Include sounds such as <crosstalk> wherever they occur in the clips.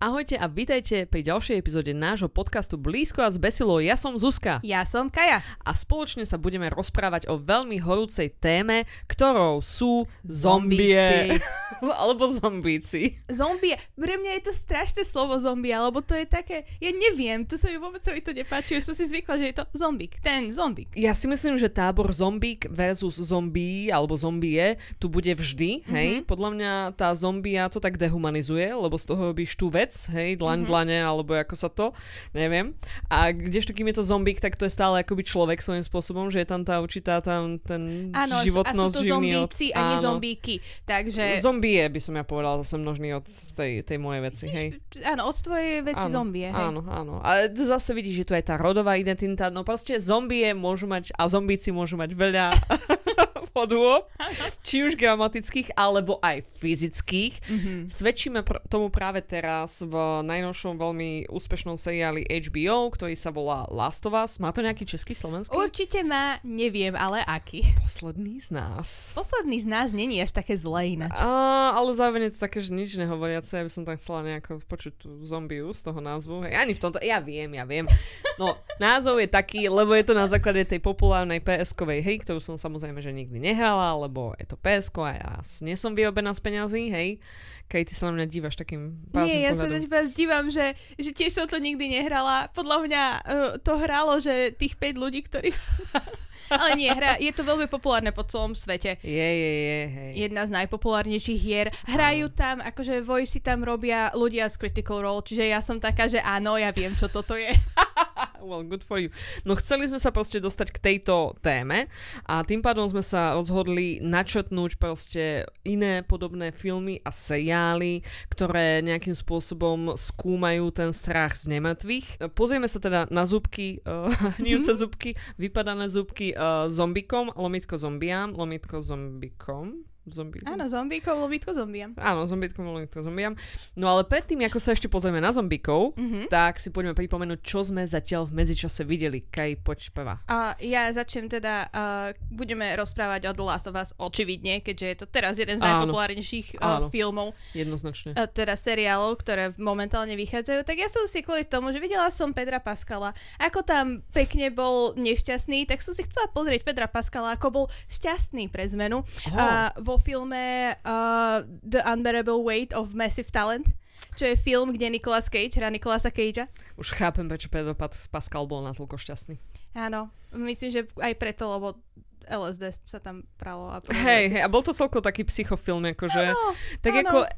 Ahojte a vítajte pri ďalšej epizóde nášho podcastu Blízko a zbesilo. Ja som Zuzka. Ja som Kaja. A spoločne sa budeme rozprávať o veľmi horúcej téme, ktorou sú zombie. <laughs> <laughs> alebo zombíci. Zombie. Pre mňa je to strašné slovo zombie, alebo to je také, ja neviem, to sa mi vôbec sa mi to nepáči, že som si zvykla, že je to zombík, ten zombík. Ja si myslím, že tábor zombík versus zombie alebo zombie tu bude vždy, hej. Mm-hmm. Podľa mňa tá zombia to tak dehumanizuje, lebo z toho robíš tú vec, hej, dlaň, mm-hmm. dlane, alebo ako sa to, neviem. A kdežto kým je to zombík, tak to je stále akoby človek svojím spôsobom, že je tam tá určitá tam ten Áno, životnosť a sú to zombíci od... a nie zombíky. Takže... Zombie by som ja povedala zase množný od tej, tej mojej veci, hej. Áno, od tvojej veci áno, zombie, hej. Áno, áno. A zase vidíš, že tu je tá rodová identita, no proste zombie môžu mať a zombíci môžu mať veľa <laughs> podôb, <laughs> či už gramatických, alebo aj fyzických. Mm-hmm. Svedčíme pr- tomu práve teraz v najnovšom veľmi úspešnom seriáli HBO, ktorý sa volá Last of Us. Má to nejaký český, slovenský? Určite má, neviem, ale aký. Posledný z nás. Posledný z nás není až také zlé ináč. A, ale zároveň je to také, že nič nehovoriace. Ja by som tam chcela nejako počuť tú zombiu z toho názvu. Hej, ani v tomto, ja viem, ja viem. No, názov je taký, lebo je to na základe tej populárnej PS-kovej hry, ktorú som samozrejme, že nikdy nehrala, lebo je to PSK a ja nie som vyrobená z peňazí, hej. Keď ty sa na mňa dívaš takým Nie, ja pohľadom. sa na dívam, že, že tiež som to nikdy nehrala. Podľa mňa uh, to hralo, že tých 5 ľudí, ktorí... <laughs> Ale nie, hra, je to veľmi populárne po celom svete. Je, je, je, hej. Jedna z najpopulárnejších hier. Hrajú áno. tam, akože voice tam robia ľudia z Critical Role, čiže ja som taká, že áno, ja viem, čo toto je. <laughs> well, good for you. No chceli sme sa proste dostať k tejto téme a tým pádom sme sa rozhodli načrtnúť proste iné podobné filmy a seriály, ktoré nejakým spôsobom skúmajú ten strach z nemrtvých. Pozrieme sa teda na zubky, <laughs> uh, nie sa zubky, vypadané zubky uh, zombikom, lomitko zombiám, lomitko zombikom zombíkom. Áno, zombíkov, lobítko zombiam. Áno, zombítko, lobítko zombiam. No ale predtým, ako sa ešte pozrieme na zombíkov, mm-hmm. tak si poďme pripomenúť, čo sme zatiaľ v medzičase videli. Kaj, poď prvá. Uh, ja začnem teda, uh, budeme rozprávať o The Last of Us, očividne, keďže je to teraz jeden z najpopulárnejších uh, filmov. Jednoznačne. Uh, teda seriálov, ktoré momentálne vychádzajú. Tak ja som si kvôli tomu, že videla som Pedra Pascala, ako tam pekne bol nešťastný, tak som si chcela pozrieť Pedra Pascala, ako bol šťastný pre zmenu. Oh. Uh, vo filme uh, The Unbearable Weight of Massive Talent, čo je film, kde Nicolas Cage hrá Nicolasa Cagea. Už chápem, prečo Pedro Pascal bol natoľko šťastný. Áno, myslím, že aj preto, lebo LSD sa tam pralo. A hej, hej, a bol to celko taký psychofilm, akože. Áno, tak áno. ako uh,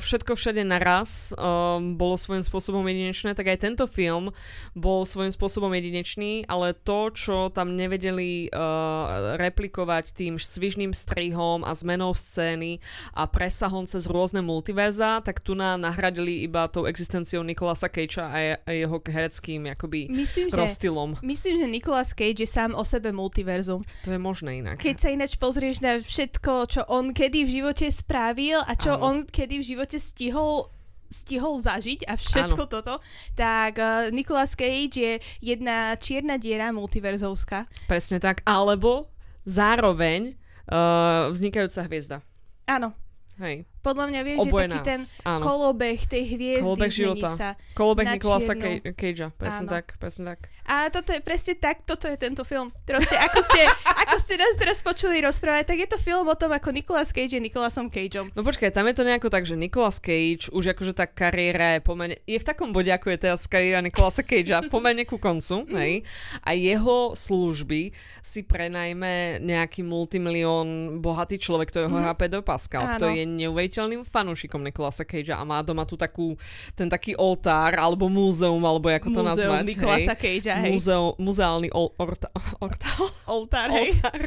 všetko všade naraz um, bolo svojím spôsobom jedinečné, tak aj tento film bol svojím spôsobom jedinečný, ale to, čo tam nevedeli uh, replikovať tým svižným strihom a zmenou scény a presahom cez rôzne multiverza, tak tu na nahradili iba tou existenciou Nikolasa Cagea a, je, a jeho hereckým akoby myslím, rozstylom. Že, myslím, že Nicolas Cage je sám o sebe multiverzum. To je možné inak. Keď sa ináč pozrieš na všetko, čo on kedy v živote spravil a čo Áno. on kedy v živote stihol stihol zažiť a všetko Áno. toto, tak uh, Nicolas Cage je jedna čierna diera multiverzovská. Presne tak, alebo zároveň uh, vznikajúca hviezda. Áno. Hej. Podľa mňa vieš, Oboje že taký nás. ten áno. kolobeh tej hviezdy kolobeh života. sa Kolobeh Nikolasa Cagea, presne áno. tak, presne tak. A toto je presne tak, toto je tento film. Proste, ako ste, <laughs> ako ste nás teraz počuli rozprávať, tak je to film o tom, ako Nicolas Cage je Nicolasom Cageom. No počkaj, tam je to nejako tak, že Nicolas Cage, už akože tá kariéra je pomerne, je v takom bode, ako je teraz kariéra Nicolasa Cagea, <laughs> pomerne ku koncu, mm. hej. A jeho služby si prenajme nejaký multimilión bohatý človek, ktorého mm. hrá Pedro Pascal, Áno. ktorý je neuveriteľný neuveriteľným fanúšikom Nikolasa Cagea a má doma tu takú, ten taký oltár, alebo múzeum, alebo ako to múzeum nazvať. Nikolasa Cagea, hej. Múzeu, muzeálny ol, orta, orta, oltár, hej. Oltár.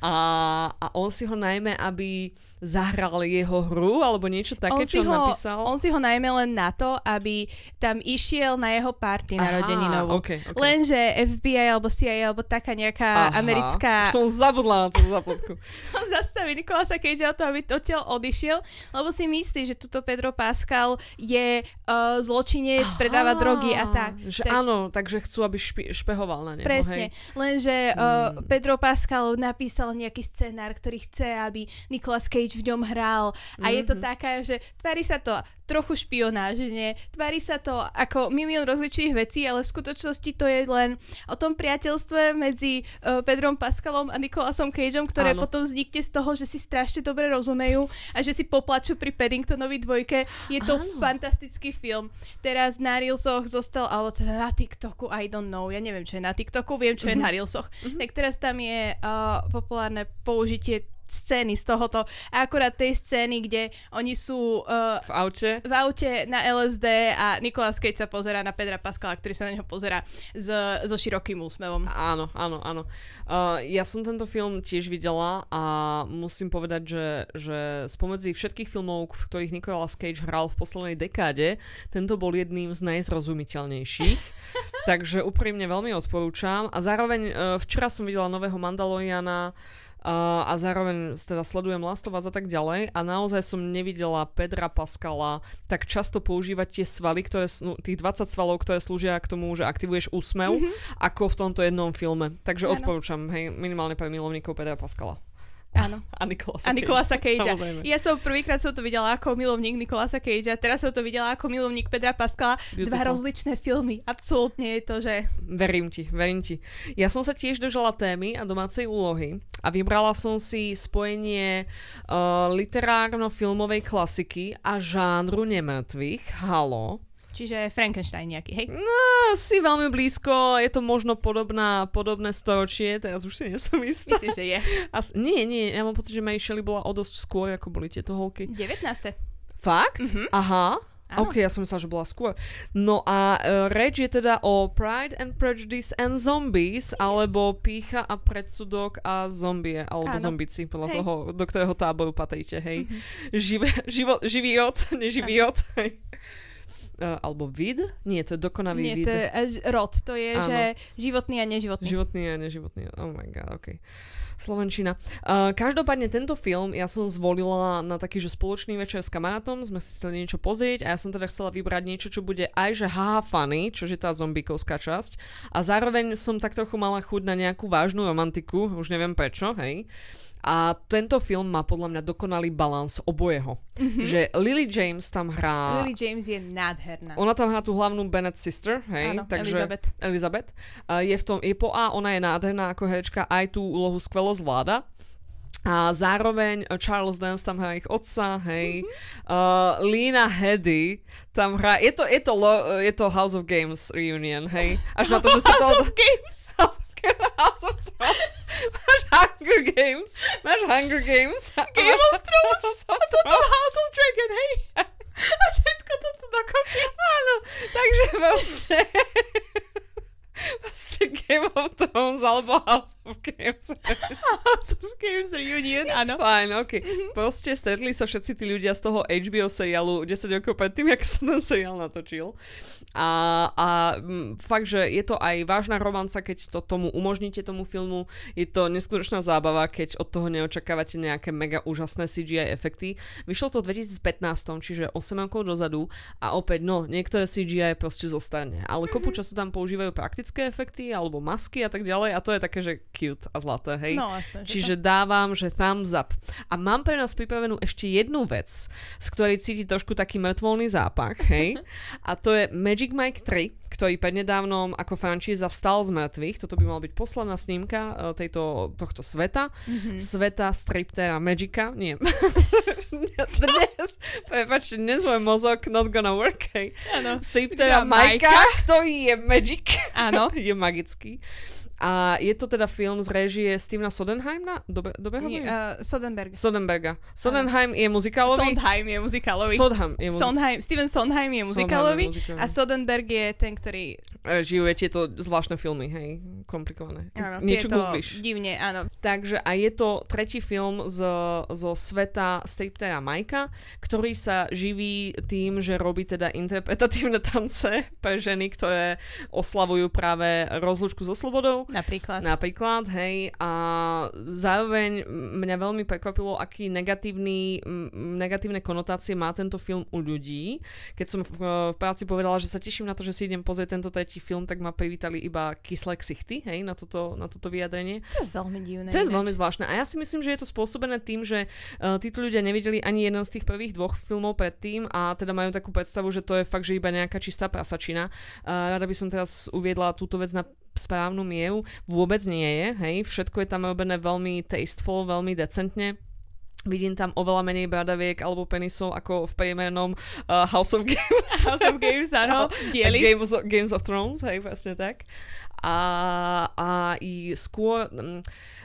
A, a on si ho najmä, aby zahral jeho hru alebo niečo také, on čo ho, napísal? On si ho najmä len na to, aby tam išiel na jeho party na rodeninovú. Okay, okay. Lenže FBI alebo CIA alebo taká nejaká Aha. americká... Som zabudla na tú zapotku. <laughs> on zastaví Nikolasa Cage o to, aby odtiaľ odišiel, lebo si myslí, že tuto Pedro Pascal je uh, zločinec, Aha. predáva drogy a tak. Že tak. áno, takže chcú, aby špi- špehoval na neho. Presne. Hej. Lenže uh, hmm. Pedro Pascal napísal nejaký scenár, ktorý chce, aby Nicolas Cage v ňom hral a mm-hmm. je to mhm. taká, že tvári sa to trochu špionážne, tvári sa to ako milión rozličných vecí, ale v skutočnosti to je len o tom priateľstve medzi uh, Pedrom Pascalom a Nikolasom Cageom, ktoré Áno. potom vznikne z toho, že si strašne dobre rozumejú a že si poplačú pri Paddingtonovi dvojke. Je to Áno. fantastický film. Teraz na Reelsoch zostal, ale teda na TikToku, I don't know, ja neviem, čo je na TikToku, viem, čo je mm-hmm. na Reelsoch. Mm-hmm. Tak teraz tam je uh, populárne použitie scény z tohoto. A akorát tej scény, kde oni sú uh, v aute v aute na LSD a Nicolas Cage sa pozera na Pedra Pascala, ktorý sa na neho pozera s, so širokým úsmevom. Áno, áno, áno. Uh, ja som tento film tiež videla a musím povedať, že, že spomedzi všetkých filmov, v ktorých Nicolas Cage hral v poslednej dekáde, tento bol jedným z najzrozumiteľnejších. <laughs> Takže úprimne veľmi odporúčam. A zároveň uh, včera som videla nového Mandaloriana, a zároveň teda sledujem Last of Us a tak ďalej a naozaj som nevidela Pedra Pascala tak často používať tie svaly, ktoré, tých 20 svalov, ktoré slúžia k tomu, že aktivuješ úsmev, mm-hmm. ako v tomto jednom filme. Takže ano. odporúčam, hej, minimálne pre milovníkov Pedra Pascala. Áno. <laughs> A Nikolasa A Nikolasa Cagea. Ja som prvýkrát som to videla ako milovník Nikolasa Cagea, teraz som to videla ako milovník Pedra Pascala. Beautiful. Dva rozličné filmy. Absolútne je to, že... Verím ti, verím ti. Ja som sa tiež držala témy a domácej úlohy a vybrala som si spojenie uh, literárno-filmovej klasiky a žánru nemrtvých. Halo. Čiže Frankenstein nejaký, hej? No, si veľmi blízko, je to možno podobná, podobné storočie, teraz už si nesom istá. Myslím, že je. As, nie, nie, ja mám pocit, že Mary Shelley bola o dosť skôr, ako boli tieto holky. 19. Fakt? Mm-hmm. Aha. Áno. OK, ja som myslela, že bola skôr. No a uh, reč je teda o Pride and Prejudice and Zombies, yes. alebo Pícha a predsudok a zombie, alebo Áno. zombici, podľa hej. toho, do ktorého táboru patríte, hej. Mm-hmm. Žive, živo, živý jod, neživý jod, hej. Uh, alebo vid? Nie, to je dokonavý Nie, vid. to je uh, rod. To je, Áno. že životný a neživotný. Životný a neživotný. Oh my god, ok. Slovenčina. Uh, každopádne tento film ja som zvolila na taký, že spoločný večer s kamarátom, sme si chceli niečo pozrieť a ja som teda chcela vybrať niečo, čo bude aj že haha funny, čo je tá zombikovská časť a zároveň som tak trochu mala chuť na nejakú vážnu romantiku, už neviem prečo, hej. A tento film má podľa mňa dokonalý balans obojeho. Mm-hmm. Že Lily James tam hrá... Lily James je nádherná. Ona tam hrá tú hlavnú Bennett sister, hej? Áno, takže, Elizabeth. Elizabeth. Uh, je, v tom, je po A, ona je nádherná ako herečka, aj tú úlohu skvelo zvláda. A zároveň Charles Dance tam hrá ich otca, hej. Mm-hmm. Uh, Lena Headey tam hrá, je to, je, to lo, je to House of Games reunion, hej. Až na to, že sa to... House of Games! <laughs> House of Thrones. Máš Hunger Games. Máš Hunger Games. Game of Thrones. A toto House of Dragon, hej. <laughs> A všetko toto dokopy. Áno, takže proste... Proste Game of Thrones alebo House of Games. <laughs> House of Games Reunion, áno. Fajn, ok. Mm-hmm. Proste stretli sa všetci tí ľudia z toho HBO seriálu 10 rokov predtým, ako sa ten seriál natočil. A, a fakt, že je to aj vážna romanca, keď to tomu umožníte tomu filmu. Je to neskutočná zábava, keď od toho neočakávate nejaké mega úžasné CGI efekty. Vyšlo to v 2015, čiže 8 rokov dozadu a opäť, no, niektoré CGI proste zostane. Ale kopu mm-hmm. času tam používajú praktické efekty alebo masky a tak ďalej a to je také, že cute a zlaté, hej. No, aspoň, Čiže to... dávam, že thumbs up. A mám pre nás pripravenú ešte jednu vec, z ktorej cíti trošku taký mŕtvolný zápach, hej. <laughs> a to je Magic Mike 3, ktorý prednedávnom ako frančíza vstal z mŕtvych. Toto by mala byť posledná snímka uh, tejto, tohto sveta. Mm-hmm. Sveta striptera Magica. Nie. <laughs> dnes, prepačte, dnes môj mozog not gonna work, hej. Ano. Striptera Majka, ktorý je Magic. Áno. <laughs> je magický. A je to teda film z réžie Stevena Sodenheima? Dobe, dobe Nie, uh, Sodenberg. Sodenberga. Sodenheim je muzikálový? Sondheim je muzikálový. Sondheim je muzikálový. Sondheim. Steven Sondheim je muzikálový. A Sodenberg je ten, ktorý... Uh, žijú tieto zvláštne filmy, hej, komplikované. Áno, Niečo tieto googliš. divne, áno. Takže a je to tretí film z, zo sveta striptera Majka, ktorý sa živí tým, že robí teda interpretatívne <laughs> tance pre ženy, ktoré oslavujú práve rozlučku so slobodou Napríklad. Napríklad, hej. A zároveň mňa veľmi prekvapilo, aký negatívny, negatívne konotácie má tento film u ľudí. Keď som v, v práci povedala, že sa teším na to, že si idem pozrieť tento tretí film, tak ma privítali iba kyslé ksichty, hej, na toto, na toto vyjadrenie. To je veľmi divné. To je veľmi zvláštne. A ja si myslím, že je to spôsobené tým, že uh, títo ľudia nevideli ani jeden z tých prvých dvoch filmov predtým a teda majú takú predstavu, že to je fakt, že iba nejaká čistá prasačina. Uh, rada by som teraz uviedla túto vec na správnu mieru. Vôbec nie je, hej. Všetko je tam robené veľmi tasteful, veľmi decentne. Vidím tam oveľa menej bradaviek alebo penisov ako v priemernom uh, House of Games. House of Games, áno, <laughs> dieli. Games of, Games of Thrones, hej, presne tak. A, a i skôr... Um,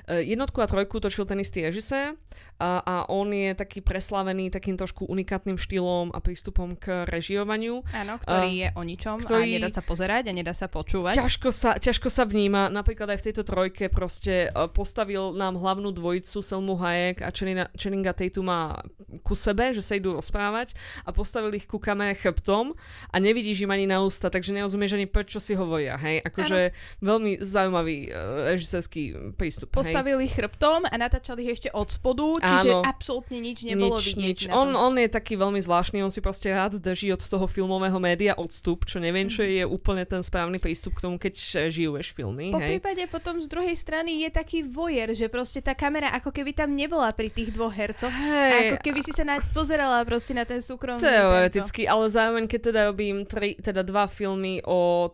jednotku a trojku točil ten istý režisér a, a on je taký preslavený takým trošku unikátnym štýlom a prístupom k režiovaniu. Áno, ktorý uh, je o ničom ktorý a nedá sa pozerať a nedá sa počúvať. Ťažko sa, ťažko sa vníma. Napríklad aj v tejto trojke proste uh, postavil nám hlavnú dvojicu Selmu Hayek a Channinga Tatuma ku sebe, že sa idú rozprávať a postavil ich ku kamere chrbtom a nevidíš im ani na ústa, takže nerozumieš ani prečo si hovoria. Hej? Akože veľmi zaujímavý uh, režisérsky prístup. Postavili hej? chrbtom a natáčali ich ešte od spodu, Čiže Áno. absolútne nič nebolo nič, vidieť. Nič. On, on je taký veľmi zvláštny, on si proste rád drží od toho filmového média odstup, čo neviem, čo mhm. je úplne ten správny prístup k tomu, keď žiješ filmy. Po hej. prípade potom z druhej strany je taký vojer, že proste tá kamera ako keby tam nebola pri tých dvoch hercoch. Hej. Ako keby si sa na, pozerala proste na ten súkromný. Teoreticky, tento. ale zároveň, keď teda robím tri, teda dva filmy o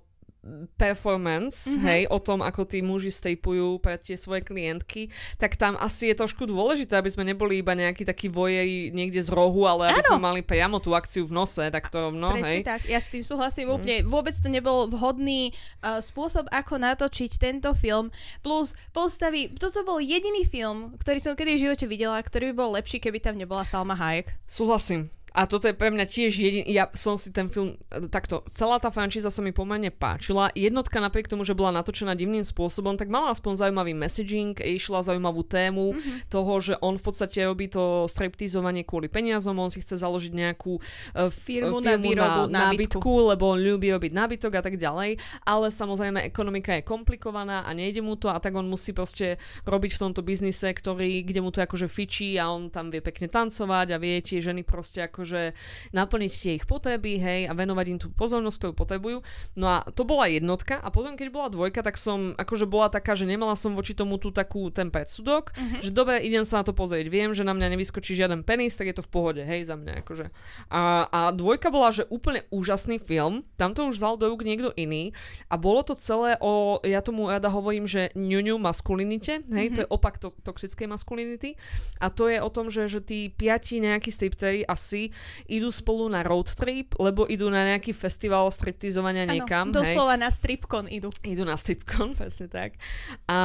performance, mm-hmm. hej, o tom, ako tí muži stejpujú pre tie svoje klientky, tak tam asi je trošku dôležité, aby sme neboli iba nejaký taký vojej niekde z rohu, ale aby ano. sme mali priamo tú akciu v nose, tak to no, Presne hej. tak, ja s tým súhlasím mm. úplne. Vôbec to nebol vhodný uh, spôsob, ako natočiť tento film. Plus postavy, toto bol jediný film, ktorý som kedy v živote videla, ktorý by bol lepší, keby tam nebola Salma Hayek. Súhlasím. A toto je pre mňa tiež jediný, ja som si ten film, e, takto, celá tá franšíza sa mi pomerne páčila. Jednotka napriek tomu, že bola natočená divným spôsobom, tak mala aspoň zaujímavý messaging, išla zaujímavú tému mm-hmm. toho, že on v podstate robí to striptizovanie kvôli peniazom, on si chce založiť nejakú uh, firmu, firmu na výrobu na, nábytku. lebo on ľúbi robiť nábytok a tak ďalej, ale samozrejme ekonomika je komplikovaná a nejde mu to a tak on musí proste robiť v tomto biznise, ktorý, kde mu to akože fičí a on tam vie pekne tancovať a vie tie ženy proste ako akože naplniť tie ich potreby, hej, a venovať im tú pozornosť, ktorú potrebujú. No a to bola jednotka a potom, keď bola dvojka, tak som akože bola taká, že nemala som voči tomu tú takú ten predsudok, uh-huh. že dobre, idem sa na to pozrieť, viem, že na mňa nevyskočí žiaden penis, tak je to v pohode, hej, za mňa akože. A, a dvojka bola, že úplne úžasný film, tam to už vzal do rúk niekto iný a bolo to celé o, ja tomu rada hovorím, že ňuňu maskulinite, hej, uh-huh. to je opak to, toxickej maskulinity a to je o tom, že, že tí piati nejakí striptery asi idú spolu na road trip, lebo idú na nejaký festival striptizovania niekam. Ano, doslova hej. na stripkon idú. Idú na stripkon, <laughs> presne tak. A,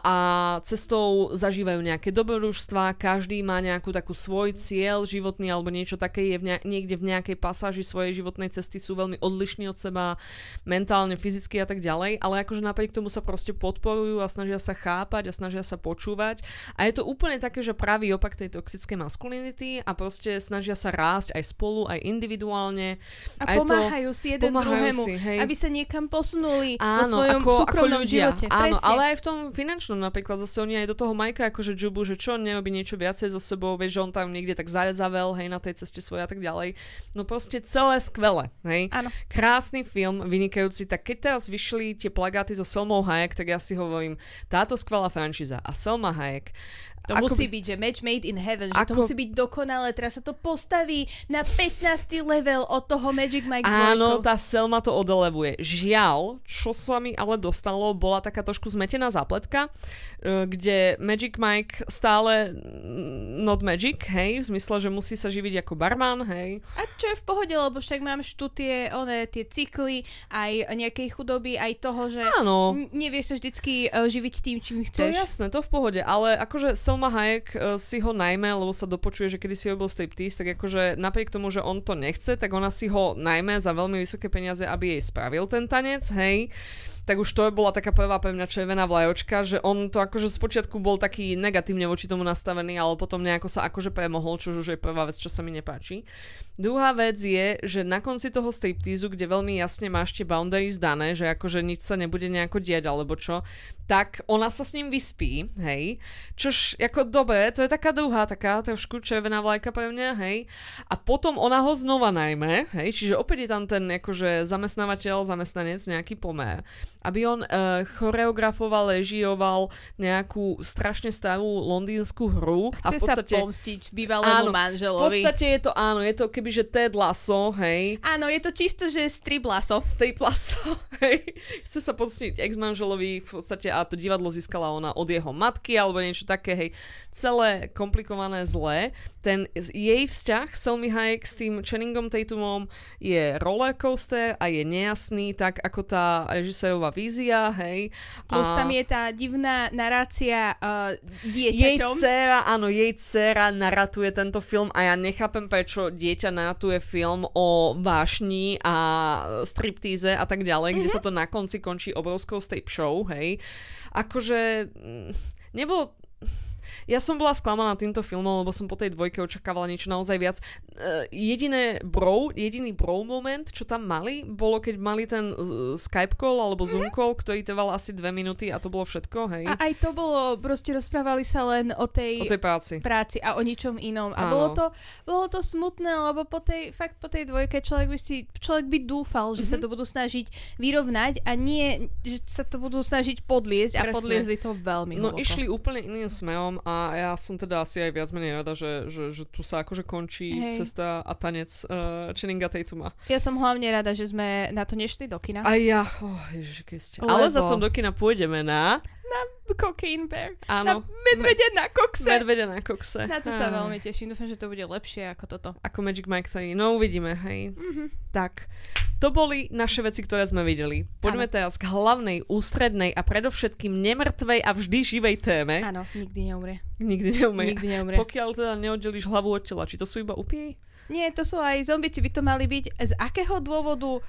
a cestou zažívajú nejaké dobrodružstva, každý má nejakú takú svoj cieľ životný alebo niečo také je v ne- niekde v nejakej pasáži svojej životnej cesty sú veľmi odlišní od seba mentálne, fyzicky a tak ďalej, ale akože napriek tomu sa proste podporujú a snažia sa chápať a snažia sa počúvať a je to úplne také, že pravý opak tej toxickej maskulinity a proste snažia sa rásť aj spolu, aj individuálne. A aj pomáhajú to, si jeden druhému, si, hej. aby sa niekam posunuli Áno, vo svojom ako, ako ľudia. živote. Áno, Presne. ale aj v tom finančnom napríklad zase oni aj do toho Majka akože džubu, že čo, nerobí niečo viacej so sebou, vieš, že on tam niekde tak zavel, hej, na tej ceste svojej a tak ďalej. No proste celé skvelé, hej. Áno. Krásny film, vynikajúci. Tak keď teraz vyšli tie plagáty so Selmou Hayek, tak ja si hovorím, táto skvelá franšíza a Selma Hayek to ako musí by, byť, že match made in heaven, že ako, to musí byť dokonalé, teraz sa to postaví na 15. level od toho Magic Mike Áno, tá Selma to odelevuje. Žiaľ, čo sa mi ale dostalo, bola taká trošku zmetená zápletka, e, kde Magic Mike stále not magic, hej, v zmysle, že musí sa živiť ako barman, hej. A čo je v pohode, lebo však mám tu tie, one, tie cykly, aj nejakej chudoby, aj toho, že Áno. nevieš sa vždycky uh, živiť tým, čím chceš. To je jasné, to v pohode, ale akože Selma Hayek uh, si ho najmä, lebo sa dopočuje, že kedy si robil striptease, tak akože napriek tomu, že on to nechce, tak ona si ho najmä za veľmi vysoké peniaze, aby jej spravil ten tanec, hej. Tak už to bola taká prvá pre mňa červená vlajočka, že on to akože spočiatku bol taký negatívne voči tomu nastavený, ale potom nejako sa akože premohol, čo už je prvá vec, čo sa mi nepáči. Druhá vec je, že na konci toho striptízu, kde veľmi jasne máš tie boundaries dané, že akože nič sa nebude nejako diať alebo čo, tak ona sa s ním vyspí, hej. Čož ako dobre, to je taká druhá, taká trošku červená vlajka pre mňa, hej. A potom ona ho znova najme, hej, čiže opäť je tam ten akože zamestnávateľ, zamestnanec, nejaký pomer, aby on uh, choreografoval, režioval nejakú strašne starú londýnsku hru. Chce a v podstate, sa pomstiť bývalému áno, manželovi. V podstate je to, áno, je to keby, že Ted Lasso, hej. Áno, je to čisto, že strip Lasso. Strip Lasso, <laughs> hej. Chce sa pomstiť ex-manželovi, v podstate a to divadlo získala ona od jeho matky alebo niečo také, hej, celé komplikované zlé. Ten jej vzťah Selmy Hayek s tým Channingom Tatumom je rollercoaster a je nejasný, tak ako tá režisérová vízia, hej. Plus a... tam je tá divná narácia uh, dieťaťom. Jej dcera, áno, jej dcera naratuje tento film a ja nechápem, prečo dieťa naratuje film o vášni a striptíze a tak ďalej, mm-hmm. kde mhm. sa to na konci končí obrovskou strip show, hej akože mm, nebolo ja som bola sklamaná týmto filmom, lebo som po tej dvojke očakávala niečo naozaj viac. Uh, jediné bro, jediný bro moment, čo tam mali, bolo keď mali ten uh, Skype call alebo Zoom mhm. call, ktorý trval asi dve minúty a to bolo všetko, hej? A aj to bolo, proste rozprávali sa len o tej, o tej práci. práci a o ničom inom. A bolo to, bolo to smutné, lebo po tej, fakt po tej dvojke človek by si, človek by dúfal, že mm-hmm. sa mhm. to budú snažiť vyrovnať a nie, že sa to budú snažiť podliezť Presne. a podliezli to veľmi No hlboko. išli úplne iným smerom a ja som teda asi aj viac menej rada, že, že, že tu sa akože končí Hej. cesta a tanec uh, Channinga Tatuma. Ja som hlavne rada, že sme na to nešli do kina. A ja, oh, ježiš, ste. Lebo... Ale za tom do kina pôjdeme na na Cocaine Bear. Áno. Na medvede na kokse. Medvede na kokse. Na to sa veľmi teším. Dúfam, že to bude lepšie ako toto. Ako Magic Mike 3. No uvidíme, hej. Mm-hmm. Tak, to boli naše veci, ktoré sme videli. Poďme ano. teraz k hlavnej, ústrednej a predovšetkým nemrtvej a vždy živej téme. Áno, nikdy neumrie. Nikdy neumrie. Nikdy neumrie. Pokiaľ teda neoddelíš hlavu od tela, či to sú iba upie? Nie, to sú aj zombici, by to mali byť. Z akého dôvodu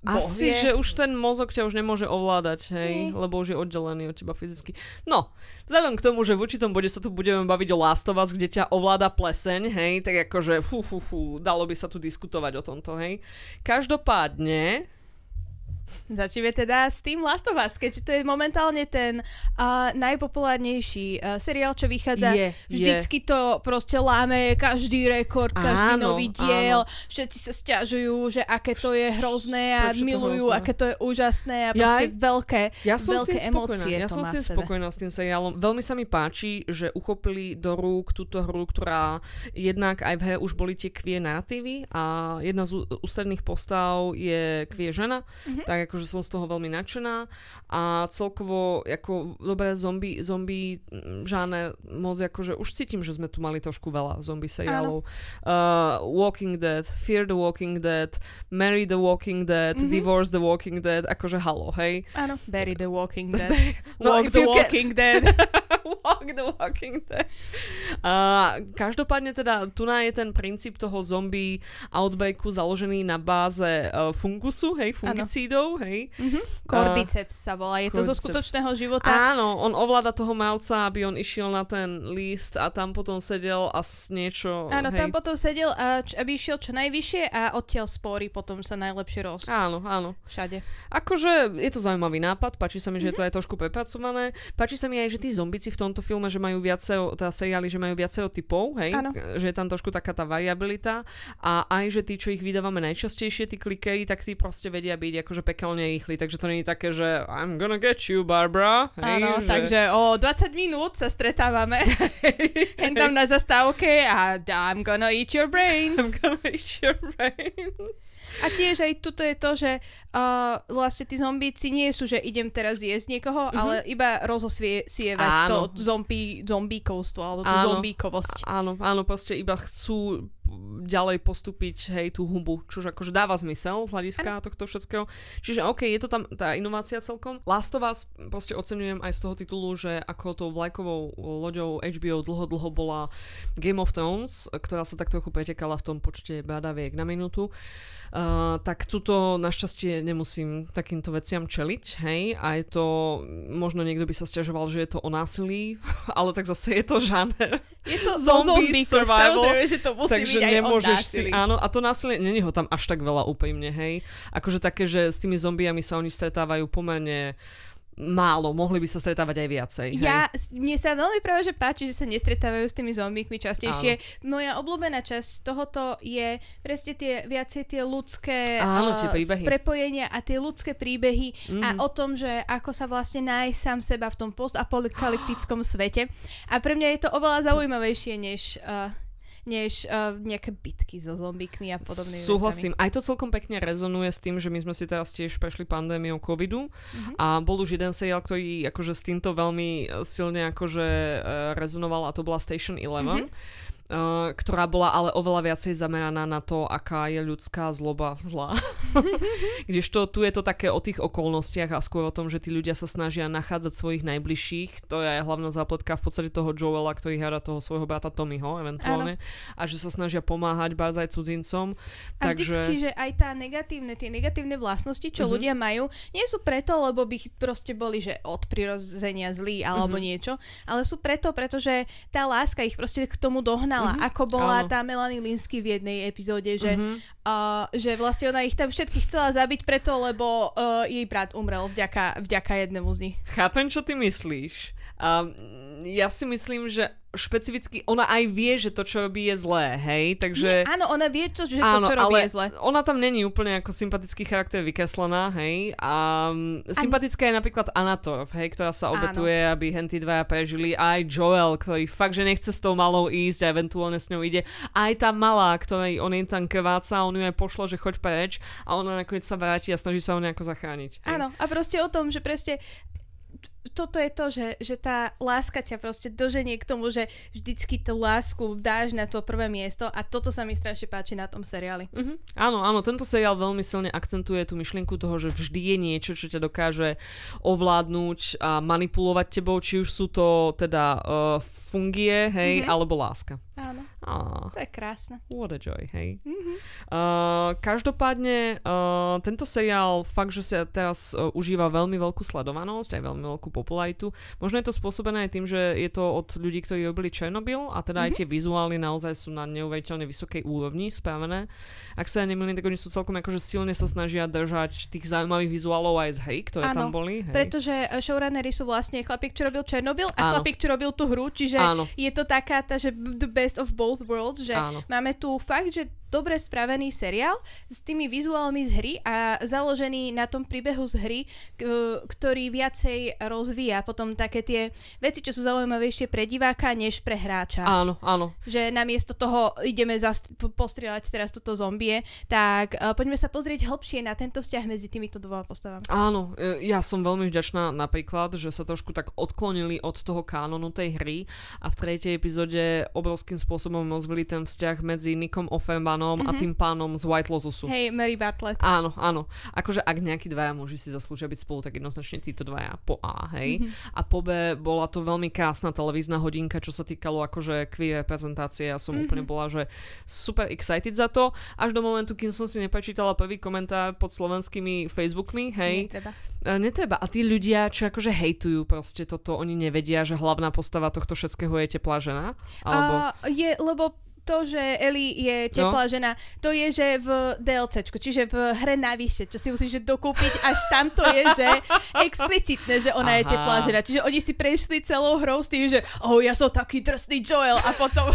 asi, že už ten mozog ťa už nemôže ovládať, hej, mm. lebo už je oddelený od teba fyzicky. No, vzhľadom k tomu, že v určitom bode sa tu budeme baviť o Last of Us, kde ťa ovláda pleseň, hej, tak akože fú, fú, fú, dalo by sa tu diskutovať o tomto, hej. Každopádne, Začneme teda s tým Last of Us, keďže to je momentálne ten uh, najpopulárnejší uh, seriál, čo vychádza. Je, Vždycky je. to proste láme každý rekord, každý áno, nový diel. Áno. Všetci sa stiažujú, že aké to je hrozné a Prečo milujú, to aké to je úžasné a proste ja, veľké, ja som veľké s tým emócie. Ja som s tým spokojná s tým seriálom. Veľmi sa mi páči, že uchopili do rúk túto hru, ktorá jednak aj v hre už boli tie kvie nátivy a jedna z ústredných postav je kvie žena, mm-hmm. tak akože som z toho veľmi nadšená a celkovo ako dobré zombie, zombie mm, žáne moc akože už cítim, že sme tu mali trošku veľa zombie seriálov. Uh, Walking Dead, Fear the Walking Dead, Marry the Walking Dead, mm-hmm. Divorce the Walking Dead, akože halo, hej? Áno, Bury the Walking Dead. <laughs> no, Walk the Walking get... Dead. <laughs> Walk the Walking Dead. Uh, každopádne teda tu je ten princíp toho zombie outbreaku založený na báze uh, fungusu, hej, fungicídov, hej. Mm-hmm. Cordyceps uh, sa volá, je to zo skutočného života. Áno, on ovláda toho mavca, aby on išiel na ten list a tam potom sedel a niečo... Áno, hej. tam potom sedel, a, aby išiel čo najvyššie a odtiaľ spory potom sa najlepšie roz... Áno, áno. Všade. Akože je to zaujímavý nápad, páči sa mi, že mm-hmm. je to aj trošku prepracované. Páči sa mi aj, že tí zombici v tomto filme, že majú viacero, teda seriály, že majú viacero typov, hej. Áno. Že je tam trošku taká tá variabilita a aj, že tí, čo ich vydávame najčastejšie, tí klikery, tak tí proste vedia byť akože pek pekelne rýchly, takže to je také, že I'm gonna get you, Barbara. Hej, Áno, že... takže o 20 minút sa stretávame <laughs> hen tam na zastávke a I'm gonna eat your brains. I'm gonna eat your brains. A tiež aj tuto je to, že uh, vlastne tí zombíci nie sú, že idem teraz jesť niekoho, mm-hmm. ale iba rozosievať to zombie, zombíkovstvo alebo tú áno, zombíkovosť. Áno, áno, proste iba chcú ďalej postúpiť, hej, tú hubu, čož akože dáva zmysel z hľadiska ano. tohto všetkého. Čiže OK, je to tam tá inovácia celkom. Last of Us proste oceňujem aj z toho titulu, že ako tou vlajkovou loďou HBO dlho, dlho bola Game of Thrones, ktorá sa tak trochu pretekala v tom počte bádaviek na minútu. Uh, tak tuto našťastie nemusím takýmto veciam čeliť, hej, a je to, možno niekto by sa stiažoval, že je to o násilí, <laughs> ale tak zase je to žáner. Je to <laughs> zombie, zombie survival, že to musí takže byť aj nemôžeš si, áno, a to násilie, není ho tam až tak veľa úprimne, hej. Akože také, že s tými zombiami sa oni stretávajú pomerne málo, mohli by sa stretávať aj viacej. Ja, hej? mne sa veľmi práve že páči, že sa nestretávajú s tými zombíkmi častejšie. Áno. Moja obľúbená časť tohoto je presne tie viacej tie ľudské Áno, tie príbehy. prepojenia a tie ľudské príbehy mm. a mhm. o tom, že ako sa vlastne nájsť sám seba v tom postapokalyptickom svete. A pre mňa je to oveľa zaujímavejšie, než uh, než uh, nejaké bitky so zombíkmi a podobnými Súhlasím. Vecami. Aj to celkom pekne rezonuje s tým, že my sme si teraz tiež prešli pandémiou covidu mm-hmm. a bol už jeden seriál, ktorý akože s týmto veľmi eh, silne akože uh, rezonoval a to bola Station 11. Mm-hmm ktorá bola ale oveľa viacej zameraná na to, aká je ľudská zloba zlá. <laughs> Kdežto tu je to také o tých okolnostiach a skôr o tom, že tí ľudia sa snažia nachádzať svojich najbližších. To je aj hlavná zápletka v podstate toho Joela, ktorý hrá toho svojho brata Tommyho eventuálne. Áno. A že sa snažia pomáhať bázať cudzincom. A takže... vždycky, že aj tá negatívne, tie negatívne vlastnosti, čo uh-huh. ľudia majú, nie sú preto, lebo by proste boli, že od prirodzenia zlí alebo uh-huh. niečo, ale sú preto, pretože tá láska ich proste k tomu dohná spomínala, mm-hmm. ako bola Áno. tá Melanie Linsky v jednej epizóde, že, mm-hmm. uh, že vlastne ona ich tam všetkých chcela zabiť preto, lebo uh, jej brat umrel vďaka, vďaka jednému z nich. Chápem, čo ty myslíš. Um, ja si myslím, že špecificky, ona aj vie, že to, čo robí, je zlé, hej, takže... Nie, áno, ona vie, čo, že áno, to, čo robí, je zlé. ona tam není úplne ako sympatický charakter vykreslená, hej, a um, sympatická je napríklad Anator, hej, ktorá sa obetuje, áno. aby henty dvaja prežili, aj Joel, ktorý fakt, že nechce s tou malou ísť a eventuálne s ňou ide, aj tá malá, ktorej on je tam krváca, on ju aj pošlo, že choď preč a ona nakoniec sa vráti a snaží sa ho nejako zachrániť. Hej. Áno, a proste o tom, že proste toto je to, že, že tá láska ťa proste doženie k tomu, že vždycky tú lásku dáš na to prvé miesto a toto sa mi strašne páči na tom seriáli. Mm-hmm. Áno, áno, tento seriál veľmi silne akcentuje tú myšlienku toho, že vždy je niečo, čo ťa dokáže ovládnuť a manipulovať tebou, či už sú to teda uh, fungie, hej, mm-hmm. alebo láska. Áno. Oh, to je krásne. What a joy, hej. Mm-hmm. Uh, každopádne, uh, tento seriál fakt, že sa teraz uh, užíva veľmi veľkú sledovanosť, aj veľmi veľkú popularitu. Možno je to spôsobené aj tým, že je to od ľudí, ktorí robili Chernobyl a teda mm-hmm. aj mhm. tie vizuály naozaj sú na neuveriteľne vysokej úrovni spravené. Ak sa nemýlim, tak oni sú celkom akože silne sa snažia držať tých zaujímavých vizuálov aj z hej, ktoré Áno, tam boli. Hej. pretože showrunnery sú vlastne chlapík, čo robil Chernobyl a chlapík, čo robil tú hru, čiže Áno. je to taká tá, že the best of both worlds, že Áno. máme tu fakt, že dobre spravený seriál s tými vizuálmi z hry a založený na tom príbehu z hry, k- ktorý viacej rozvíja potom také tie veci, čo sú zaujímavejšie pre diváka, než pre hráča. Áno, áno. Že namiesto toho ideme zast- postrieľať teraz toto zombie, tak uh, poďme sa pozrieť hlbšie na tento vzťah medzi týmito dvoma postavami. Áno, e, ja som veľmi vďačná napríklad, že sa trošku tak odklonili od toho kánonu tej hry a v tretej epizóde obrovským spôsobom rozvili ten vzťah medzi Nikom Offenbanom pánom mm-hmm. a mhm. tým pánom z White Lotusu. Hej, Mary Bartlett. Áno, áno. Akože ak nejakí dvaja muži si zaslúžia byť spolu, tak jednoznačne títo dvaja po A, hej. Mm-hmm. A po B bola to veľmi krásna televízna hodinka, čo sa týkalo akože queer reprezentácie. Ja som mm-hmm. úplne bola, že super excited za to, až do momentu, kým som si neprečítala prvý komentár pod slovenskými Facebookmi, hej. Netreba. E, netreba. A tí ľudia, čo akože hejtujú proste toto, oni nevedia, že hlavná postava tohto všetkého je teplá žena? Alebo... Uh, je, lebo to, že Eli je teplá no. žena, to je, že v DLCčku, čiže v hre navyše, čo si musíš dokúpiť, až tam to je, že explicitné, že ona Aha. je teplá žena. Čiže oni si prešli celou hrou s tým, že oh, ja som taký drsný Joel a potom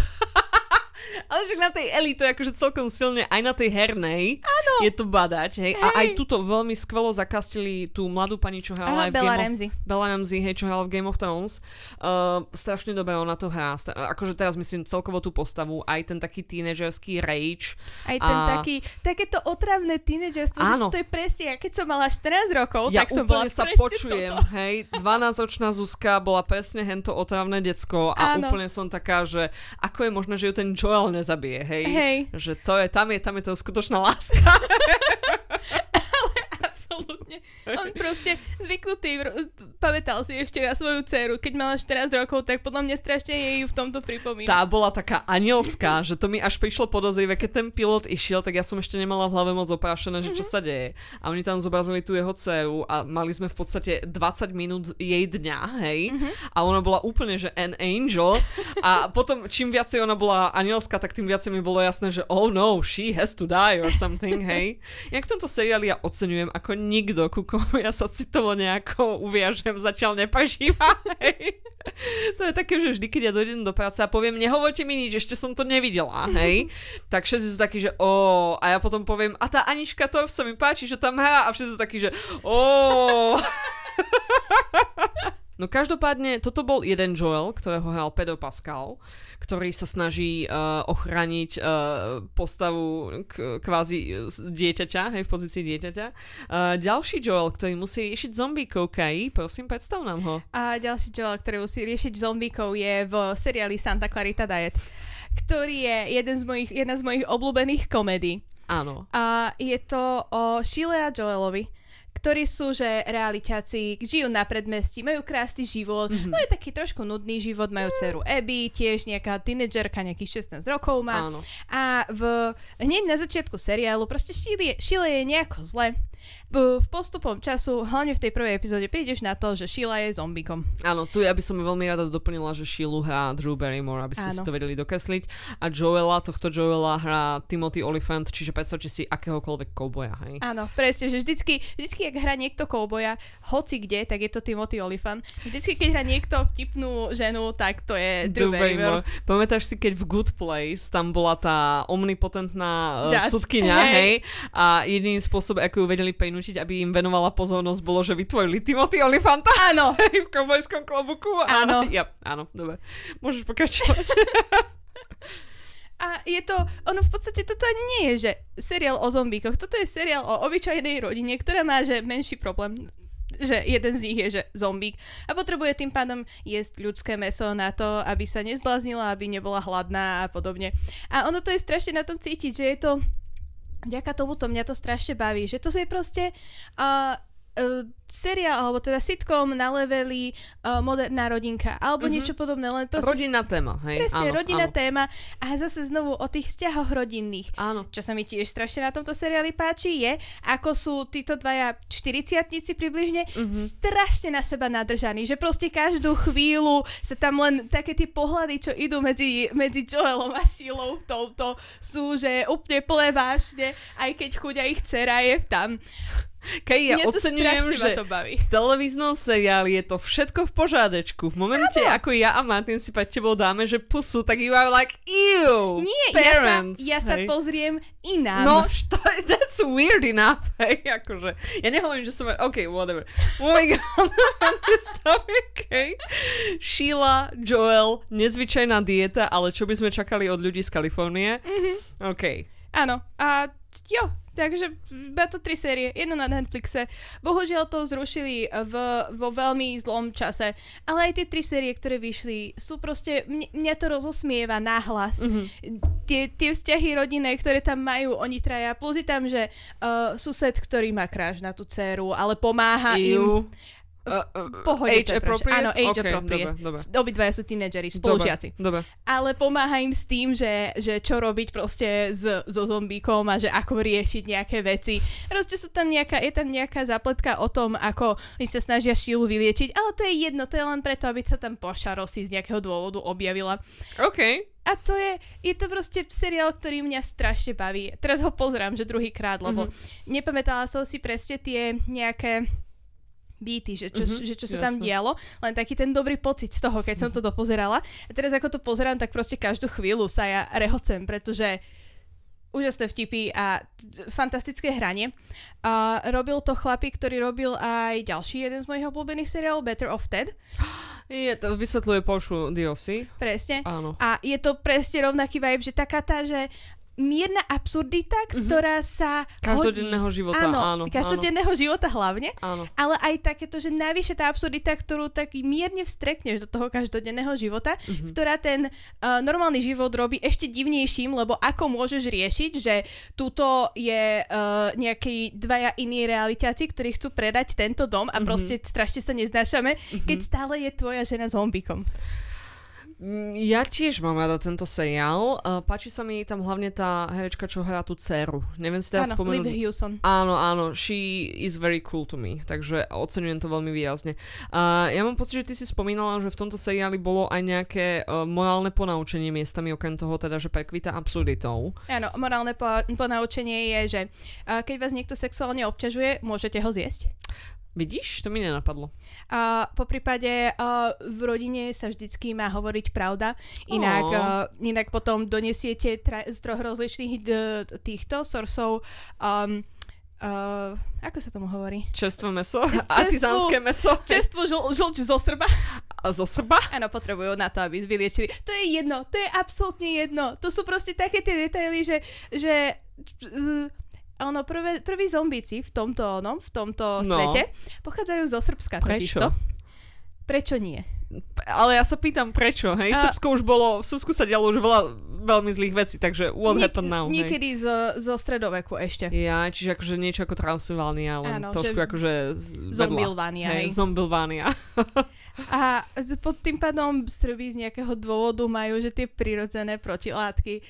ale však na tej Eli to je akože celkom silne, aj na tej hernej ano. je to badať, hej. hej. A aj tuto veľmi skvelo zakastili tú mladú pani, čo hrala aj v Bella Game Ramsey. of... Bella Ramsey, hej, čo hrala v Game of Thrones. Uh, strašne dobre ona to hrá. Akože teraz myslím celkovo tú postavu, aj ten taký tínedžerský rage. Aj ten a... taký, takéto otravné tínedžerstvo, Áno. že to je presne, ja keď som mala 14 rokov, ja tak som bola sa počujem, toto. hej, 12-ročná Zuzka bola presne hento otravné decko a Áno. úplne som taká, že ako je možné, že ju ten Joel nezabije, hej? Hej. Že to je, tam je, tam je to skutočná láska. <laughs> <laughs> Absolútne. On proste zvyknutý, pamätal si ešte na svoju dceru, keď mala 14 rokov, tak podľa mňa strašne jej v tomto pripomína. Tá bola taká anielská, že to mi až prišlo podozrivé, keď ten pilot išiel, tak ja som ešte nemala v hlave moc oprášené, že čo Mhm. sa deje. A oni tam zobrazili tú jeho dceru a mali sme v podstate 20 minút jej dňa, hej? Mhm. A ona bola úplne, že an angel. A potom, čím viacej ona bola anielská, tak tým viacej mi bolo jasné, že oh no, she has to die or something, hej? Jak v tomto seriáli ja oceňujem, ako nikto, ku komu <laughs> ja sa citovo nejako uviažem, zatiaľ nepažíva, <laughs> hej? To je také, že vždy, keď ja dojdem do práce a poviem, nehovorte mi nič, ešte som to nevidela, hej? <laughs> Tak všetci sú takí, že o, a ja potom poviem, a tá Anička to sa mi páči, že tam hrá, a všetci sú takí, že o. No každopádne, toto bol jeden Joel, ktorého hral Pedro Pascal, ktorý sa snaží uh, ochrániť uh, postavu k, kvázi uh, dieťaťa, hej, v pozícii dieťaťa. Uh, ďalší Joel, ktorý musí riešiť zombíkov, Kai, prosím, predstav nám ho. A ďalší Joel, ktorý musí riešiť zombíkov, je v seriáli Santa Clarita Diet, ktorý je jeden z mojich, jedna z mojich obľúbených komedí. Áno. A je to o Sheila a Joelovi, ktorí sú, že realiťaci, žijú na predmestí, majú krásny život, Mhm. mm-hmm. majú taký trošku nudný život, majú dceru Abby, tiež nejaká tínedžerka, nejakých 16 rokov má. Áno. A v, hneď na začiatku seriálu proste je, Sheila je nejako zle. V, postupom času, hlavne v tej prvej epizóde, prídeš na to, že Sheila je zombíkom. Áno, tu ja by som veľmi rada doplnila, že Shilu hrá Drew Barrymore, aby ste si to vedeli dokresliť. A Joela, tohto Joela hrá Timothy Olyphant, čiže predstavte si akéhokoľvek kouboja, hej? Áno, presne, že vždycky, vždycky, ak hrá niekto kouboja, hoci kde, tak je to Timothy Olyphant. Vždycky, keď hrá niekto vtipnú ženu, tak to je Drew Barrymore. Pamätáš si, keď v Good Place tam bola tá omnipotentná uh, Judge. sudkynia, <laughs> Hej. hej? A jediný spôsob, ako ju vedeli prinútiť, aby im venovala pozornosť, bolo, že vytvorili Timothy Olyphanta Áno, <laughs> v kovbojskom klobuku. Áno. Ja, áno, dobre. Môžeš pokračovať. <laughs> A je to, ono v podstate toto ani nie je, že seriál o zombíkoch. Toto je seriál o obyčajnej rodine, ktorá má, že menší problém že jeden z nich je, že zombík a potrebuje tým pádom jesť ľudské meso na to, aby sa nezbláznila, aby nebola hladná a podobne. A ono to je strašne na tom cítiť, že je to vďaka tomuto mňa to strašne baví, že to je proste uh, uh, seriál, alebo teda sitcom na leveli uh, moderná rodinka, alebo Mhm. niečo podobné, len proste Rodinná téma, hej? Presne, áno, rodinná áno. téma a zase znovu o tých vzťahoch rodinných. Áno. Čo sa mi tiež strašne na tomto seriáli páči je, ako sú títo dvaja 40 približne Mhm. strašne na seba nadržaní, že proste každú chvíľu sa tam len také tie pohľady, čo idú medzi, medzi Joelom a Shilou v touto sú, že úplne plné vášne, aj keď chuďa ich dcera je tam. Keď ja Mňa oceňujem, že to baví. v televíznom seriáli je to všetko v pořádečku. V momente, Áno. ako ja a Martin si pred tebou dáme, že pusu, tak you are like, ew, Nie, parents. ja sa, ja sa pozriem inám. No, <laughs> što, that's weird enough, hej, akože. Ja nehovorím, že som... OK, whatever. Moving on <laughs> okay. Sheila, Joel, nezvyčajná dieta, ale čo by sme čakali od ľudí z Kalifornie? Mhm. OK. Áno, a jo, takže iba to tri série, jedna na Netflixe. Bohužiaľ to zrušili v, vo veľmi zlom čase, ale aj tie tri série, ktoré vyšli, sú proste, mne, mňa to rozosmieva náhlas. Mhm. Tie, tie vzťahy rodinné, ktoré tam majú oni traja, plus je tam, že uh, sused, ktorý má kráž na tú dceru, ale pomáha im. Uh, uh, pohode age to appropriate? Áno, age okay, appropriate. Dobre, dobre. Obidvaja sú tínedžeri, spolužiaci. Dobre, dobre. ale pomáha im s tým, že, že čo robiť proste s, so zombíkom a že ako riešiť nejaké veci. Proste sú tam nejaká, je tam nejaká zapletka o tom, ako oni sa snažia Shilu vyliečiť, ale to je jedno, to je len preto, aby sa tam Pošarosi z nejakého dôvodu objavila. OK. A to je, je to proste seriál, ktorý mňa strašne baví. Teraz ho pozerám, že druhýkrát, lebo mm-hmm. nepamätala som si presne tie nejaké býty, že čo, Mhm, že čo sa tam dialo, len taký ten dobrý pocit z toho, keď som to dopozerala. A teraz ako to pozerám, tak proste každú chvíľu sa ja rehocem, pretože úžasné vtipy a t- fantastické hranie. A robil to chlapík, ktorý robil aj ďalší jeden z mojich obľúbených seriálov, Better of Ted. Je, to vysvetľuje Porsche DLC. Presne. Áno. A je to presne rovnaký vibe, že taká tá, že mierna absurdita, ktorá sa Každodenného hodí. života, áno, áno. každodenného života hlavne, Áno. ale aj takéto, že najvyššia tá absurdita, ktorú tak mierne vstrekneš do toho každodenného života, Mhm. ktorá ten uh, normálny život robí ešte divnejším, lebo ako môžeš riešiť, že tuto je uh, nejakí dvaja iní realitáci, ktorí chcú predať tento dom a Mhm. proste strašne sa neznášame, keď stále je tvoja žena zombikom. Mm, Ja tiež mám rada tento seriál. Uh, páči sa mi tam hlavne tá herečka, čo hrá tú dceru. Neviem si teraz Áno, Liv spomenúť. Hewson. Áno, áno, she is very cool to me, takže oceňujem to veľmi výrazne. Uh, ja mám pocit, že ty si spomínala, že v tomto seriáli bolo aj nejaké uh, morálne ponaučenie miestami, okrem toho teda, že prekvita absurditou. Áno, morálne po- ponaučenie je, že uh, keď vás niekto sexuálne obťažuje, môžete ho zjesť. Vidíš? To mi nenapadlo. A po prípade uh, v rodine sa vždycky má hovoriť pravda, inak, Ó. uh, inak potom donesiete tra- z troch rozličných d- týchto sorsov um, uh, ako sa tomu hovorí? Čerstvé meso? <laughs> Čerstvu- Artizánske meso? Čerstvú žl- žlč zo Srba. A zo Srba? Áno, potrebujú na to, aby vyliečili. To je jedno, to je absolútne jedno. To sú proste také tie detaily, že, že uh, ono, prvé, prví zombíci v tomto, no, v tomto No. svete pochádzajú zo Srbska. Prečo? totižto. Prečo nie? Ale ja sa pýtam prečo, hej? A- Srbsko už bolo, v Srbsku sa dialo už veľa veľmi zlých vecí, takže what Niek- happened now, hej? Niekedy zo, zo stredoveku ešte. Ja, čiže akože niečo ako Transylvánia, len Áno, trošku že akože. Zombilvánia, hej. Zombilvánia. <laughs> A pod tým pádom Srby z nejakého dôvodu majú, že tie prirodzené protilátky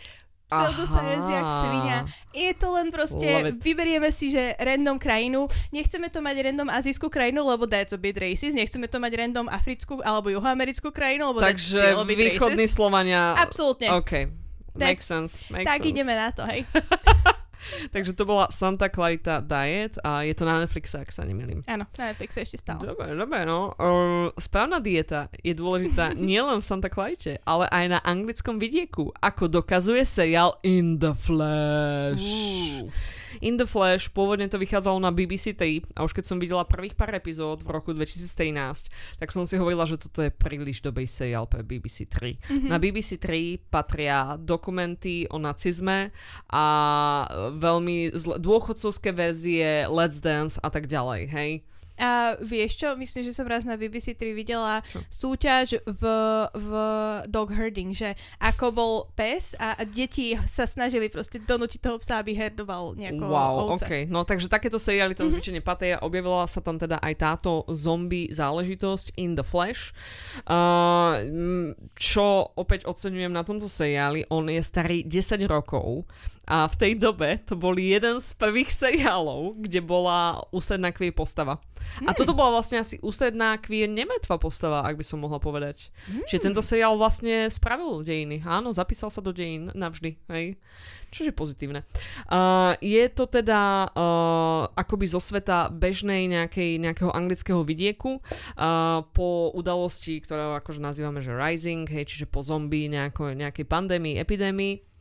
Pseudoscience jak svinia. Je to len Love proste, it. vyberieme si, že random krajinu, nechceme to mať random azijskú krajinu, lebo that's a bit racist, nechceme to mať random africkú alebo juhoamerickú krajinu, lebo that's Takže still a bit východní racist. Slovania... Absolútne. OK. Makes sense. Makes Tak sense. ideme na to, hej. <laughs> <laughs> Takže to bola Santa Clarita Diet a je to na Netflixe, ak sa nemýlim. Áno, na Netflixe ešte stále. Dobre, dobre, no. Uh, správna dieta je dôležitá <laughs> nielen v Santa Clarite, ale aj na anglickom vidieku, ako dokazuje seriál In the Flash. Uú. In the Flash, pôvodne to vychádzalo na BBC 3 a už keď som videla prvých pár epizód v roku 2013, tak som si hovorila, že toto je príliš dobrý seriál pre BBC 3. Mm-hmm. Na BBC 3 patria dokumenty o nacizme a veľmi zle, dôchodcovské verzie Let's Dance a tak ďalej, hej? A vieš čo, myslím, že som raz na BBC 3 videla Čo? súťaž v, v dog herding, že ako bol pes a, deti sa snažili proste donútiť toho psa, aby herdoval nejako Wow, ovce. ok. No takže takéto seriály tam Mhm. mm-hmm. zvyčajne. Objavila sa tam teda aj táto zombie záležitosť In the Flash. Uh, čo opäť oceňujem na tomto seriáli, on je starý 10 rokov a v tej dobe to bol jeden z prvých seriálov, kde bola ústredná queer postava. A Hmm. toto bola vlastne asi ústredná queer nemetva postava, ak by som mohla povedať. Hmm. Čiže tento seriál vlastne spravil dejiny. Áno, zapísal sa do dejín navždy. Hej. Čože je pozitívne. Uh, je to teda uh, akoby zo sveta bežnej nejakej, nejakého anglického vidieku uh, po udalosti, ktorá akože nazývame, že rising, hej, čiže po zombie, nejako, nejakej pandémii, epidémii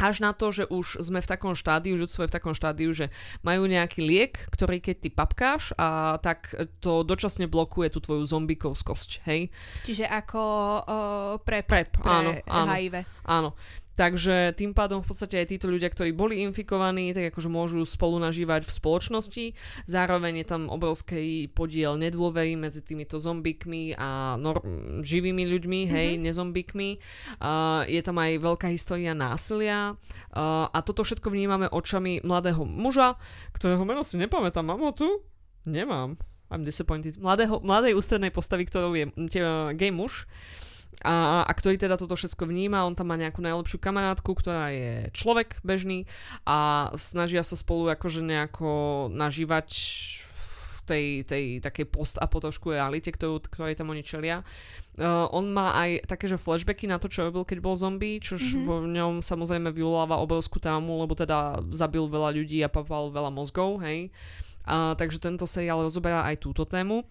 až na to, že už sme v takom štádiu, ľudstvo je v takom štádiu, že majú nejaký liek, ktorý keď ty papkáš, a tak to dočasne blokuje tú tvoju zombikovskosť, hej? Čiže ako o, pre, Prep, pre áno, áno. HIV. Áno. Takže tým pádom v podstate aj títo ľudia, ktorí boli infikovaní, tak akože môžu spolu nažívať v spoločnosti. Zároveň je tam obrovský podiel nedôvery medzi týmito zombikmi a nor- živými ľuďmi, hej, mm-hmm. nezombikmi. Uh, je tam aj veľká história násilia uh, a toto všetko vnímame očami mladého muža, ktorého meno si nepamätám. Mám ho tu? Nemám. I'm disappointed. Mladého, mladej ústrednej postavy, ktorou je uh, gay muž a, a ktorý teda toto všetko vníma, on tam má nejakú najlepšiu kamarátku, ktorá je človek bežný a snažia sa spolu akože nejako nažívať v tej, tej takej post-apo trošku realite, ktorú, ktorej tam oni čelia. Uh, on má aj také, že flashbacky na to, čo robil, keď bol zombie, Mhm. mm-hmm. v ňom samozrejme vyvoláva obrovskú traumu, lebo teda zabil veľa ľudí a papal veľa mozgov, hej. Uh, takže tento seriál rozoberá aj túto tému.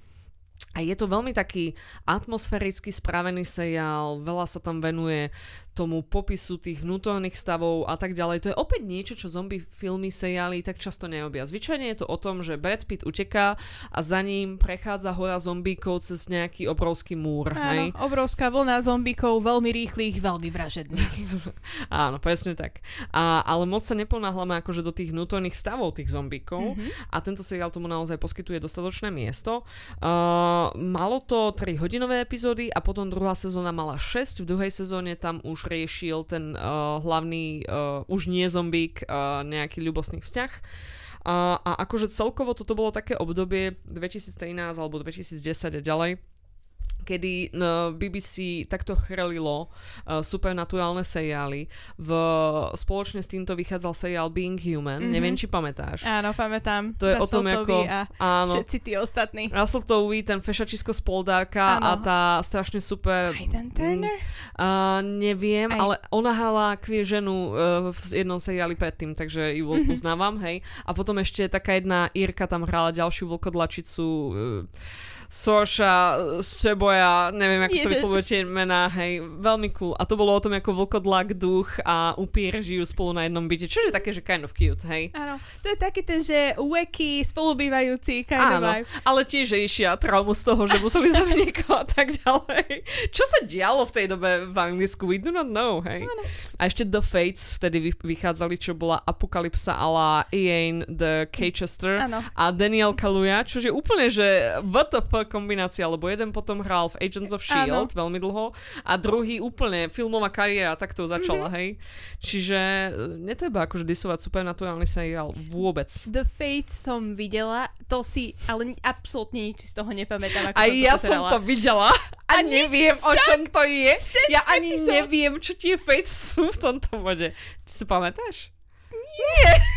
A je to veľmi taký atmosféricky spravený seriál, veľa sa tam venuje tomu popisu tých vnútorných stavov a tak ďalej. To je opäť niečo, čo zombie filmy, seriály tak často neobia. Zvyčajne je to o tom, že Brad Pitt uteká a za ním prechádza hora zombíkov cez nejaký obrovský múr. Áno, hej? obrovská vlna zombíkov, veľmi rýchlych, veľmi vražedných. <laughs> Áno, presne tak. A, ale moc sa neponáhľame akože do tých vnútorných stavov tých zombíkov mm-hmm. a tento seriál tomu naozaj poskytuje dostatočné miesto. Uh, malo to 3 hodinové epizódy a potom druhá sezóna mala 6. V druhej sezóne tam už riešil ten uh, hlavný, uh, už nie zombík, uh, nejaký ľubostný vzťah. Uh, a akože celkovo toto bolo také obdobie 2013 alebo 2010 a ďalej, kedy no, BBC takto chrlilo uh, supernaturálne seriály. V, spoločne s týmto vychádzal seriál Being Human. Mm-hmm. Neviem, či pamätáš. Áno, pamätám. To je Russell o tom, ako... A áno. Všetci tí ostatní. Russell Tovey, ten fešačisko z Poldáka áno. a tá strašne super... Aidan Turner? Uh, neviem, Aj. ale ona hala kvie ženu uh, v jednom seriáli predtým, takže ju mm-hmm. uznávam, hej. A potom ešte taká jedna Irka tam hrala ďalšiu vlkodlačicu... Uh, Sorša, Seboja, neviem, ako sa vyslovuje tie mená, hej, veľmi cool. A to bolo o tom, ako vlkodlak, duch a upír žijú spolu na jednom byte, čo je také, že kind of cute, hej. Áno, to je taký ten, že wacky, spolubývajúci kind Áno, of vibe. ale tiež išia traumu z toho, že museli zabiť niekoho a tak ďalej. Čo sa dialo v tej dobe v Anglicku? We do not know, hej. Áno. A ešte The Fates vtedy vychádzali, čo bola Apokalypsa ala Ian the Kachester a Daniel Kaluja, čo je úplne, že what the fuck kombinácia, lebo jeden potom hral v Agents of S.H.I.E.L.D. Áno. veľmi dlho a druhý úplne filmová kariéra takto začala, mm-hmm. hej. Čiže e, netreba akože disovať supernaturálny seriál vôbec. The Fate som videla, to si, ale absolútne nič z toho nepamätám. Ako a ja to som to videla a, a neviem, o čom to je. Ja ani epizód. neviem, čo tie Fates sú v tomto bode. Ty si pamätáš? Nie. Z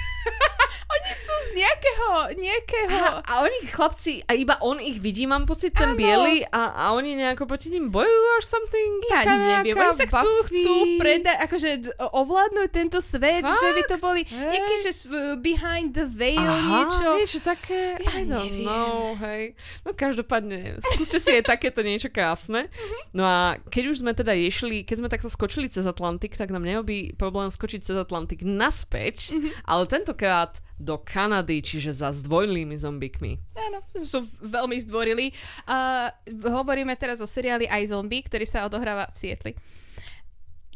nejakého, nejakého... A, a oni chlapci, a iba on ich vidí, mám pocit, ten ano. biely a, a oni nejako proti ním bojujú or something? Ja neviem, oni sa chcú, chcú predať, akože ovládnuť tento svet, Fakt? že by to boli hey. nejaký, že behind the veil Aha, niečo. niečo také, ja I don't neviem. know, hej. No každopádne, skúste si aj takéto niečo krásne. Mhm. No a keď už sme teda ješli, keď sme takto skočili cez Atlantik, tak nám neobí problém skočiť cez Atlantik naspäť, mm-hmm. ale tentokrát do Kanady, čiže za zdvojlými zombikmi. Áno, sú veľmi zdvorili. Uh, hovoríme teraz o seriáli aj zombie, ktorý sa odohráva v Sietli.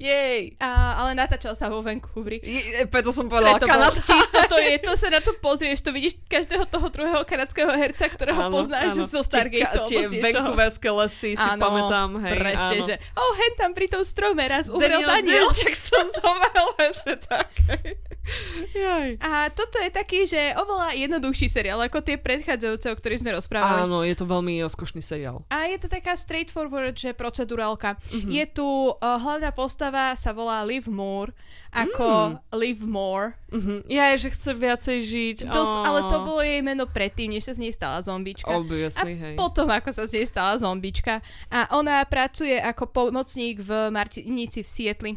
Jej. A, ale natáčal sa vo Vancouveri. Je, preto som povedala preto Kanada. Čisto to je, to sa na to <laughs> pozrieš, to vidíš každého toho druhého kanadského herca, ktorého áno, poznáš áno. zo Stargate. Tie, tie Vancouverské lesy si áno, pamätám. Hej, presne, áno. že oh, hen tam pri tom strome raz umrel Daniel. Daniel Jackson <laughs> zomrel, presne tak. Jaj. A toto je taký, že oveľa jednoduchší seriál ako tie predchádzajúce, o ktorých sme rozprávali. Áno, je to veľmi rozkošný seriál. A je to taká straightforward, že procedurálka. Mm-hmm. Je tu uh, hlavná postava sa volá Liv Moore, ako mm. Liv More. Mm-hmm. Ja je, že chce viacej žiť. To, oh. Ale to bolo jej meno predtým, než sa z nej stala zombička. Obviously, a hej. potom, ako sa z nej stala zombička. A ona pracuje ako pomocník v Martinici v Sietli.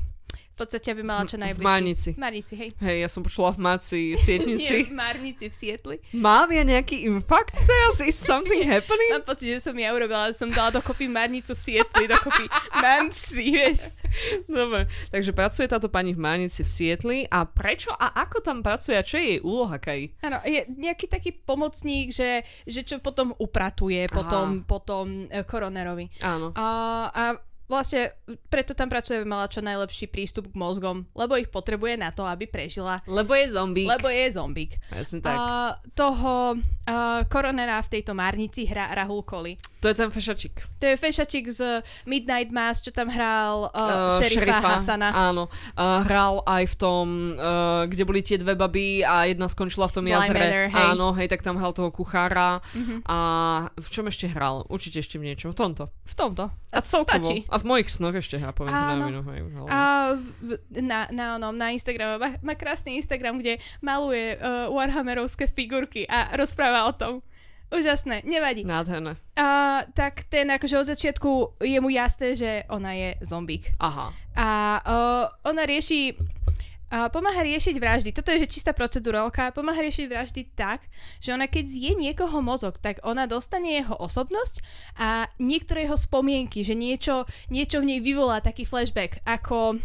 V podstate, aby mala čo najbližšie. V Marnici. V Marnici, hej. Hej, ja som počula v Máci, <laughs> Sietnici. Nie, v Marnici, v Sietli. Mám ja nejaký impact teraz? Is <laughs> something happening? Mám pocit, že som ja urobila, som dala dokopy Marnicu v Sietli, dokopy <laughs> Mansi, vieš. Dobre, takže pracuje táto pani v Marnici v Sietli a prečo a ako tam pracuje a čo je jej úloha, Kaj? Áno, je nejaký taký pomocník, že, že čo potom upratuje, potom, potom e, koronerovi. Áno. A, a vlastne preto tam pracuje, mala čo najlepší prístup k mozgom, lebo ich potrebuje na to, aby prežila. Lebo je zombík. Lebo je zombík. Jasne tak. Uh, toho uh, koronera v tejto márnici hrá Rahul Koli. To je ten fešačik. To je fešačik z Midnight Mass, čo tam hral uh, uh, šerifa, Hasana. Áno. Uh, hral aj v tom, uh, kde boli tie dve baby a jedna skončila v tom Blind jazere. Manor, hej. Áno, hej, tak tam hral toho kuchára. Uh-huh. A v čom ešte hral? Určite ešte v niečom. V tomto. V tomto. A, celkovo. Stačí. A v mojich snoch ešte hrá, poviem Áno. na hej, A v, na, na, onom, na Instagrame, má, má krásny Instagram, kde maluje uh, Warhammerovské figurky a rozpráva o tom. Úžasné, nevadí. Nádherné. A, tak ten akože od začiatku je mu jasné, že ona je zombík. Aha. A uh, ona rieši Uh, pomáha riešiť vraždy. Toto je že čistá procedurálka. Pomáha riešiť vraždy tak, že ona keď zje niekoho mozog, tak ona dostane jeho osobnosť a niektoré jeho spomienky, že niečo, niečo v nej vyvolá taký flashback, ako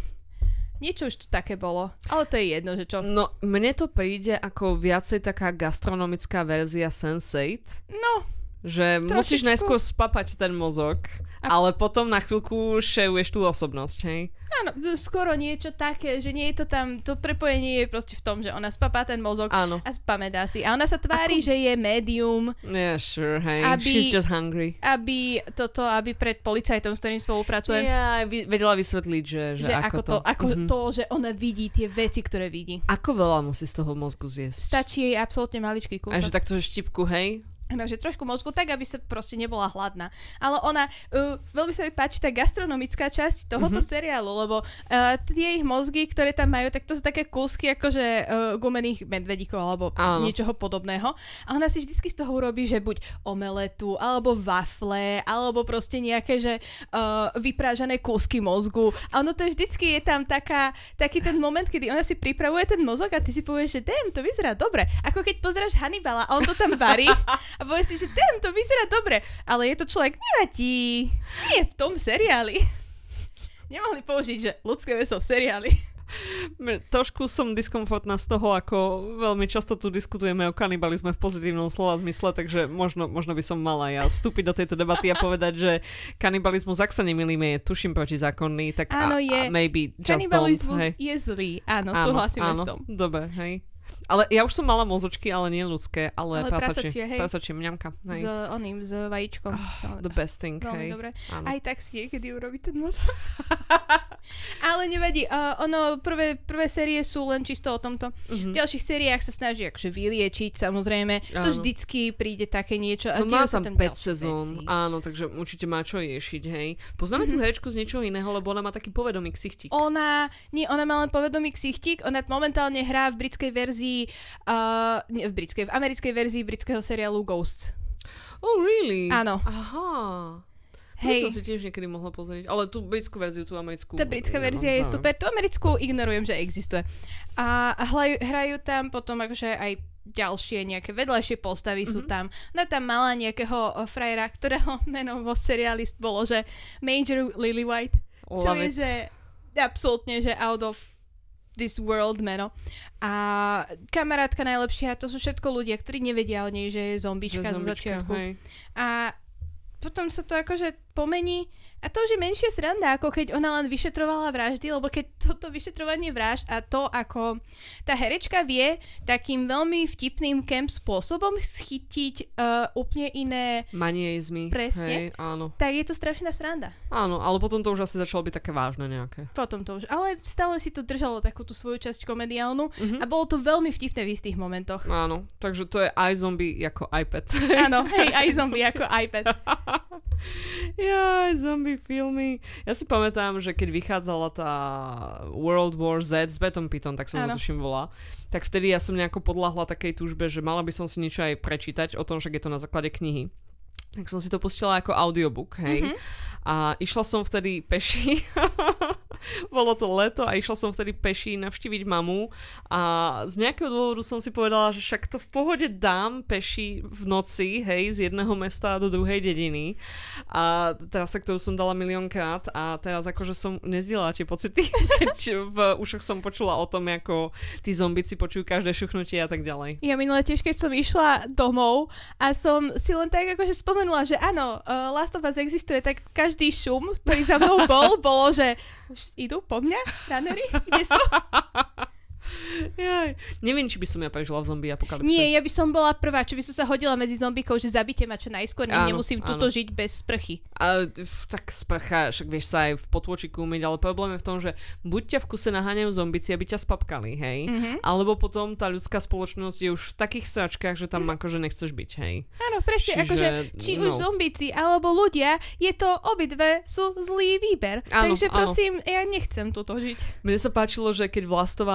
Niečo už to také bolo, ale to je jedno, že čo. No, mne to príde ako viacej taká gastronomická verzia Sense8. No, že Trošičku. musíš najskôr spapať ten mozog, a... ale potom na chvíľku šejuješ tú osobnosť, hej? Áno, skoro niečo také, že nie je to tam, to prepojenie je proste v tom, že ona spapá ten mozog Áno. a spamätá si. A ona sa tvári, Ako... že je médium. Yeah, sure, hey. Aby, She's just hungry. Aby toto, aby pred policajtom, s ktorým spolupracuje. Yeah, vedela vysvetliť, že, že, že ako, ako to. Ako mm-hmm. to, že ona vidí tie veci, ktoré vidí. Ako veľa musí z toho mozgu zjesť? Stačí jej absolútne maličký kúsok. A že takto, že štipku, hej? Že trošku mozgu, tak aby sa proste nebola hladná. Ale ona, uh, veľmi sa mi páči tá gastronomická časť tohoto mm-hmm. seriálu, lebo uh, tie ich mozgy, ktoré tam majú, tak to sú také kúsky akože uh, gumených medvedíkov alebo Áno. niečoho podobného. A ona si vždy z toho urobí, že buď omeletu, alebo wafle, alebo proste nejaké, že uh, vyprážané kúsky mozgu. A ono to vždycky je tam taká, taký ten moment, kedy ona si pripravuje ten mozog a ty si povieš, že damn, to vyzerá dobre. Ako keď pozráš Hannibala a on to tam varí <laughs> a povieš si, že ten to vyzerá dobre, ale je to človek, nevadí, nie v tom seriáli. Nemohli použiť, že ľudské meso v seriáli. Trošku som diskomfortná z toho, ako veľmi často tu diskutujeme o kanibalizme v pozitívnom slova zmysle, takže možno, možno by som mala ja vstúpiť do tejto debaty a povedať, že kanibalizmus, ak sa nemýlime, je tuším protizákonný, tak áno, je. A, a maybe just Kanibalizmus don't, hej. je zlý, áno, áno súhlasíme áno, v tom. Dobre, hej. Ale ja už som mala mozočky, ale nie ľudské, ale, ale prasačie. Prasačie, prasačie mňamka. Hej. S oným, s vajíčkom. Oh, the best thing, Veľmi hej. dobre. Áno. Aj tak si niekedy urobí ten mozog. <laughs> ale nevadí. Uh, ono, prvé, prvé série sú len čisto o tomto. Uh-huh. V ďalších sériách sa snaží akože vyliečiť, samozrejme. Áno. To vždycky príde také niečo. A no má tam 5 sezón, áno, takže určite má čo riešiť, hej. Poznáme uh-huh. tú mhm. herečku z niečoho iného, lebo ona má taký povedomý ksichtík. Ona, nie, ona má len povedomý ksichtík, ona momentálne hrá v britskej verzii uh, Uh, nie, v britskej, v americkej verzii britského seriálu Ghosts. Oh, really? Áno. Aha. Hej. To som si tiež niekedy mohla pozrieť. Ale tú britskú verziu, tú americkú... Tá britská verzia je super. Tú americkú ignorujem, že existuje. A hrajú, hrajú tam potom akože aj ďalšie nejaké vedľajšie postavy mm-hmm. sú mhm. tam. Ona tam mala nejakého frajera, ktorého <laughs> meno vo seriáli bolo, že Major Lily White. Love čo it. je, že absolútne, že out of this world meno. A kamarátka najlepšia, to sú všetko ľudia, ktorí nevedia o nej, že je zombička, zo začiatku. Hej. A potom sa to akože pomení a to už je menšia sranda, ako keď ona len vyšetrovala vraždy, lebo keď toto vyšetrovanie vražd a to, ako tá herečka vie takým veľmi vtipným camp spôsobom schytiť uh, úplne iné manieizmy. Presne. Hej, áno. Tak je to strašná sranda. Áno, ale potom to už asi začalo byť také vážne nejaké. Potom to už, ale stále si to držalo takú tú svoju časť komediálnu uh-huh. a bolo to veľmi vtipné v istých momentoch. Áno, takže to je aj zombie ako iPad. Áno, hej, aj zombie <laughs> ako iPad. ja, zombie zombie filmy. Ja si pamätám, že keď vychádzala tá World War Z s Betom Piton, tak sa to tuším volá, tak vtedy ja som nejako podľahla takej túžbe, že mala by som si niečo aj prečítať o tom, že je to na základe knihy. Tak som si to pustila ako audiobook, hej. Mm-hmm. A išla som vtedy peši <laughs> bolo to leto a išla som vtedy peši navštíviť mamu a z nejakého dôvodu som si povedala, že však to v pohode dám peši v noci, hej, z jedného mesta do druhej dediny a teraz sa ktorú som dala miliónkrát a teraz akože som nezdielala tie pocity, <laughs> keď v ušoch som počula o tom, ako tí zombici počujú každé šuchnutie a tak ďalej. Ja minule tiež, keď som išla domov a som si len tak akože spomenula, že áno, uh, Last of Us existuje, tak každý šum, ktorý za mnou bol, bolo, že už idú po mňa, ranery? Kde sú? <laughs> Jaj. Neviem, či by som ja prežila v zombie apokalypse. Nie, ja by som bola prvá, či by som sa hodila medzi zombikov, že zabite ma čo najskôr, áno, nemusím áno. tuto žiť bez sprchy. A, tak sprcha, však vieš sa aj v potôčiku umyť, ale problém je v tom, že buď ťa v kuse naháňajú zombici, aby ťa spapkali, hej, mm-hmm. alebo potom tá ľudská spoločnosť je už v takých sračkách, že tam mm. akože nechceš byť, hej. Áno, presne, Čiže, akože či no. už zombici alebo ľudia, je to obidve sú zlý výber. Áno, Takže prosím, áno. ja nechcem tuto žiť. Mne sa páčilo, že keď Vlast uh,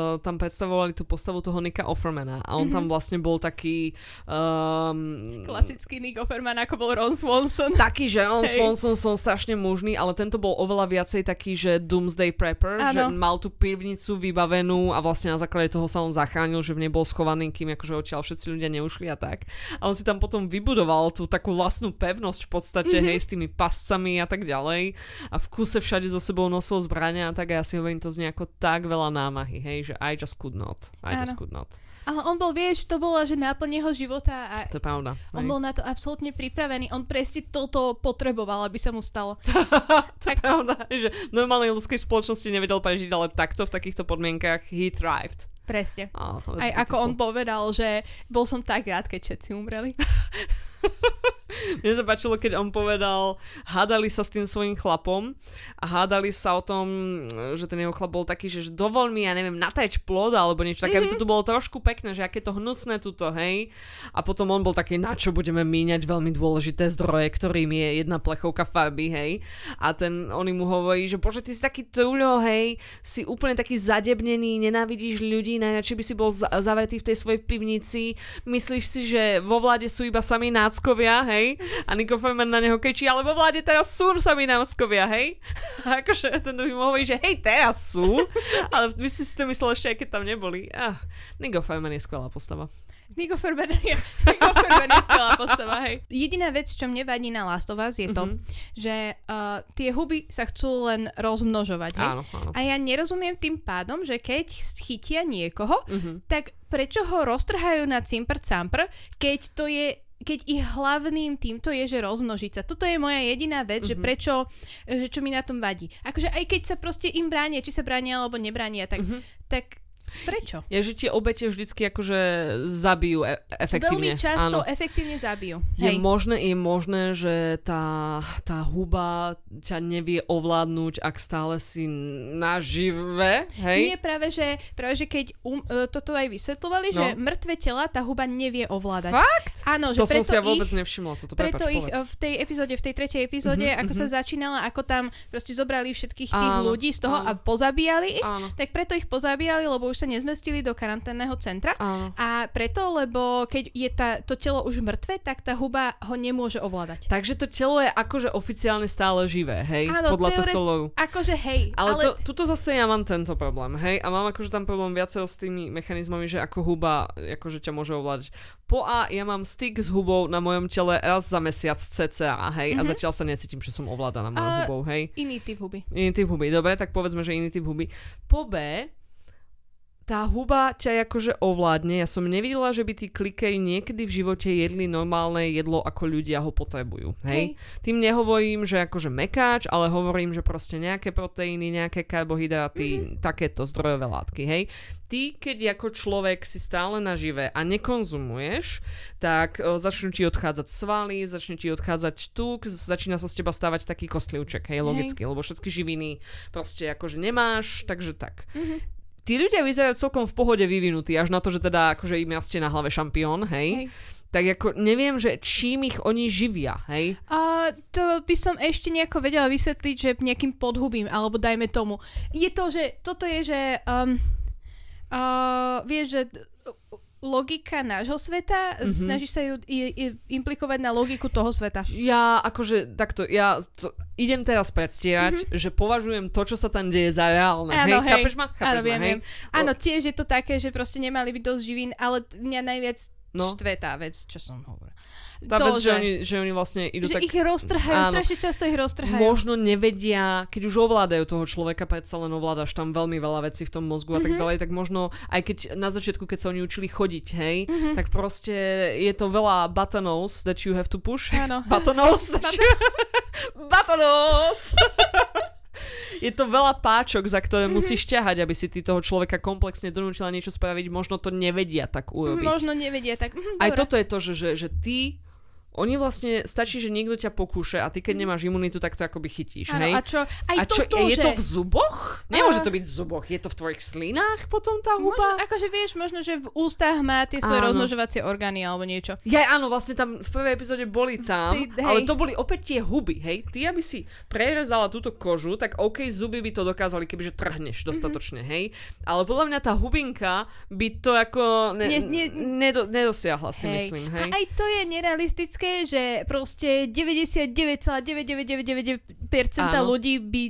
uh, tam predstavovali tú postavu toho Nika Offermana a on mm-hmm. tam vlastne bol taký... Um, Klasický Nick Offerman, ako bol Ron Swanson. Taký, že on hey. Swanson som strašne mužný, ale tento bol oveľa viacej taký, že Doomsday Prepper, ano. že mal tú pivnicu vybavenú a vlastne na základe toho sa on zachránil, že v nej bol schovaný, kým akože odtiaľ všetci ľudia neušli a tak. A on si tam potom vybudoval tú takú vlastnú pevnosť v podstate, mm-hmm. hej, s tými pascami a tak ďalej. A v kuse všade so sebou nosil zbrania a tak a ja si hovorím, to znie ako tak veľa námahy, hej, že I just could not. I Áno. just could not. Ale on bol, vieš, to bola, že náplň jeho života a to je pravda. on bol na to absolútne pripravený. On presne toto potreboval, aby sa mu stalo. <laughs> to je pravda, že v normálnej ľudskej spoločnosti nevedel prežiť, ale takto v takýchto podmienkach he thrived. Presne. Oh, Aj ako on povedal, že bol som tak rád, keď všetci umreli. <laughs> <laughs> Mne sa páčilo, keď on povedal, hádali sa s tým svojim chlapom a hádali sa o tom, že ten jeho chlap bol taký, že dovol mi, ja neviem, nateč plod alebo niečo také, mm-hmm. aby to tu bolo trošku pekné, že aké to hnusné tuto, hej. A potom on bol taký, na čo budeme míňať veľmi dôležité zdroje, ktorým je jedna plechovka farby, hej. A ten, on mu hovorí, že bože, ty si taký truľo, hej, si úplne taký zadebnený, nenávidíš ľudí, najradšej by si bol zavetý v tej svojej pivnici, myslíš si, že vo vláde sú iba sami náckovia, hej hej? A Nico Feynman na neho kečí, ale vo vláde teraz sú sami námskovia, hej? <laughs> A akože ten mu hovorí, že hej, teraz sú, <laughs> ale my si to myslel ešte, aj keď tam neboli. Ah, Nico Feynman je skvelá postava. Nico Ferman je, <laughs> Nico je skvelá postava, hej. Jediná vec, čo mne vadí na Last of Us je to, mm-hmm. že uh, tie huby sa chcú len rozmnožovať, hej. Áno, áno. A ja nerozumiem tým pádom, že keď chytia niekoho, mm-hmm. tak prečo ho roztrhajú na cimpr campr, keď to je keď ich hlavným týmto je, že rozmnožiť sa. Toto je moja jediná vec, mm-hmm. že mhm. prečo, že čo mi na tom vadí. Akože aj keď sa proste im bránia, či sa bránia alebo nebránia, tak, mm-hmm. tak Prečo? Je, že tie obete vždycky akože zabijú e- efektívne. Veľmi často Áno. efektívne zabijú. Je Hej. možné, je možné, že tá, tá huba ťa nevie ovládnuť, ak stále si nažive, hej? Nie, práve že, práve, že keď um, e, toto aj vysvetľovali, no. že mŕtve tela tá huba nevie ovládať. Fakt? Áno, že to preto som si ja vôbec ich, nevšimla. Toto preto prepač, ich povedz. v tej epizóde, v tej tretej epizóde, mm-hmm, ako mm-hmm. sa začínala, ako tam proste zobrali všetkých tých áno, ľudí z toho áno. a pozabíjali ich, áno. tak preto ich pozabíjali, lebo už sa nezmestili do karanténneho centra. Áno. A preto, lebo keď je tá, to telo už mŕtve, tak tá huba ho nemôže ovládať. Takže to telo je akože oficiálne stále živé, hej? Áno, Podľa teore- tohto logu. Akože hej. Ale, ale... To, tuto zase ja mám tento problém, hej? A mám akože tam problém viacej s tými mechanizmami, že ako huba akože ťa môže ovládať. Po A ja mám styk s hubou na mojom tele raz za mesiac cca, hej? Mm-hmm. A mhm. zatiaľ sa necítim, že som ovládaná mojou uh, hubou, hej? Iný typ huby. Iný typ huby, dobre, tak povedzme, že iný typ huby. Po B tá huba ťa akože ovládne. Ja som nevidela, že by tí klikery niekedy v živote jedli normálne jedlo, ako ľudia ho potrebujú. Hej? hej. Tým nehovorím, že akože mekáč, ale hovorím, že proste nejaké proteíny, nejaké karbohydráty, mm-hmm. takéto zdrojové látky. Hej? Ty, keď ako človek si stále nažive a nekonzumuješ, tak o, začnú ti odchádzať svaly, začne ti odchádzať tuk, začína sa z teba stávať taký kostlivček, hej, logicky, hej. lebo všetky živiny proste akože nemáš, takže tak. Mm-hmm tí ľudia vyzerajú celkom v pohode vyvinutí, až na to, že teda akože im jasne na hlave šampión, hej. hej. Tak ako neviem, že čím ich oni živia, hej? A to by som ešte nejako vedela vysvetliť, že nejakým podhubím, alebo dajme tomu. Je to, že toto je, že um, uh, vieš, že logika nášho sveta, mm-hmm. snažíš sa ju i, i, implikovať na logiku toho sveta. Ja akože takto, ja to, idem teraz predstierať, mm-hmm. že považujem to, čo sa tam deje za reálne. Áno, hej, hej. Chápeš ma? Chápeš Áno, ma, viem, hej? Áno, tiež je to také, že proste nemali byť dosť živín, ale mňa najviac no. štve tá vec, čo som hovorila. Tá to, vec, že, že, oni, že oni vlastne idú že tak... ich roztrhajú, áno, strašne často ich roztrhajú. Možno nevedia, keď už ovládajú toho človeka, predsa len ovládaš tam veľmi veľa vecí v tom mozgu mm-hmm. a tak mhm. ďalej, tak možno aj keď na začiatku, keď sa oni učili chodiť, hej, mm-hmm. tak proste je to veľa buttonos that you have to push. Áno. <laughs> buttonos. buttonos. <laughs> <laughs> <laughs> je to veľa páčok, za ktoré mm-hmm. musíš ťahať, aby si ty toho človeka komplexne donútila niečo spraviť. Možno to nevedia tak urobiť. Možno nevedia tak. Mhm, Aj toto je to, že, že, že ty oni vlastne, stačí, že niekto ťa pokúše a ty keď Mhm. nemáš imunitu, tak to akoby chytíš, Áno, hej? a čo, aj a čo, toto, je že... to v zuboch? Nemôže A- to byť v zuboch, je to v tvojich slinách potom tá Možno, huba? akože vieš, možno, že v ústach má tie svoje Áno. rozmnožovacie orgány alebo niečo. Ja áno, vlastne tam v prvej epizóde boli tam, Ty- hej. ale to boli opäť tie huby, hej? Ty, aby si prerezala túto kožu, tak OK, zuby by to dokázali, kebyže trhneš dostatočne, hej? Ale podľa mňa tá hubinka by to ako ne, nie- nedo, nedosiahla, si Hej. myslím, A hej? aj to je nerealistické, že proste 99,9999% Áno. ľudí by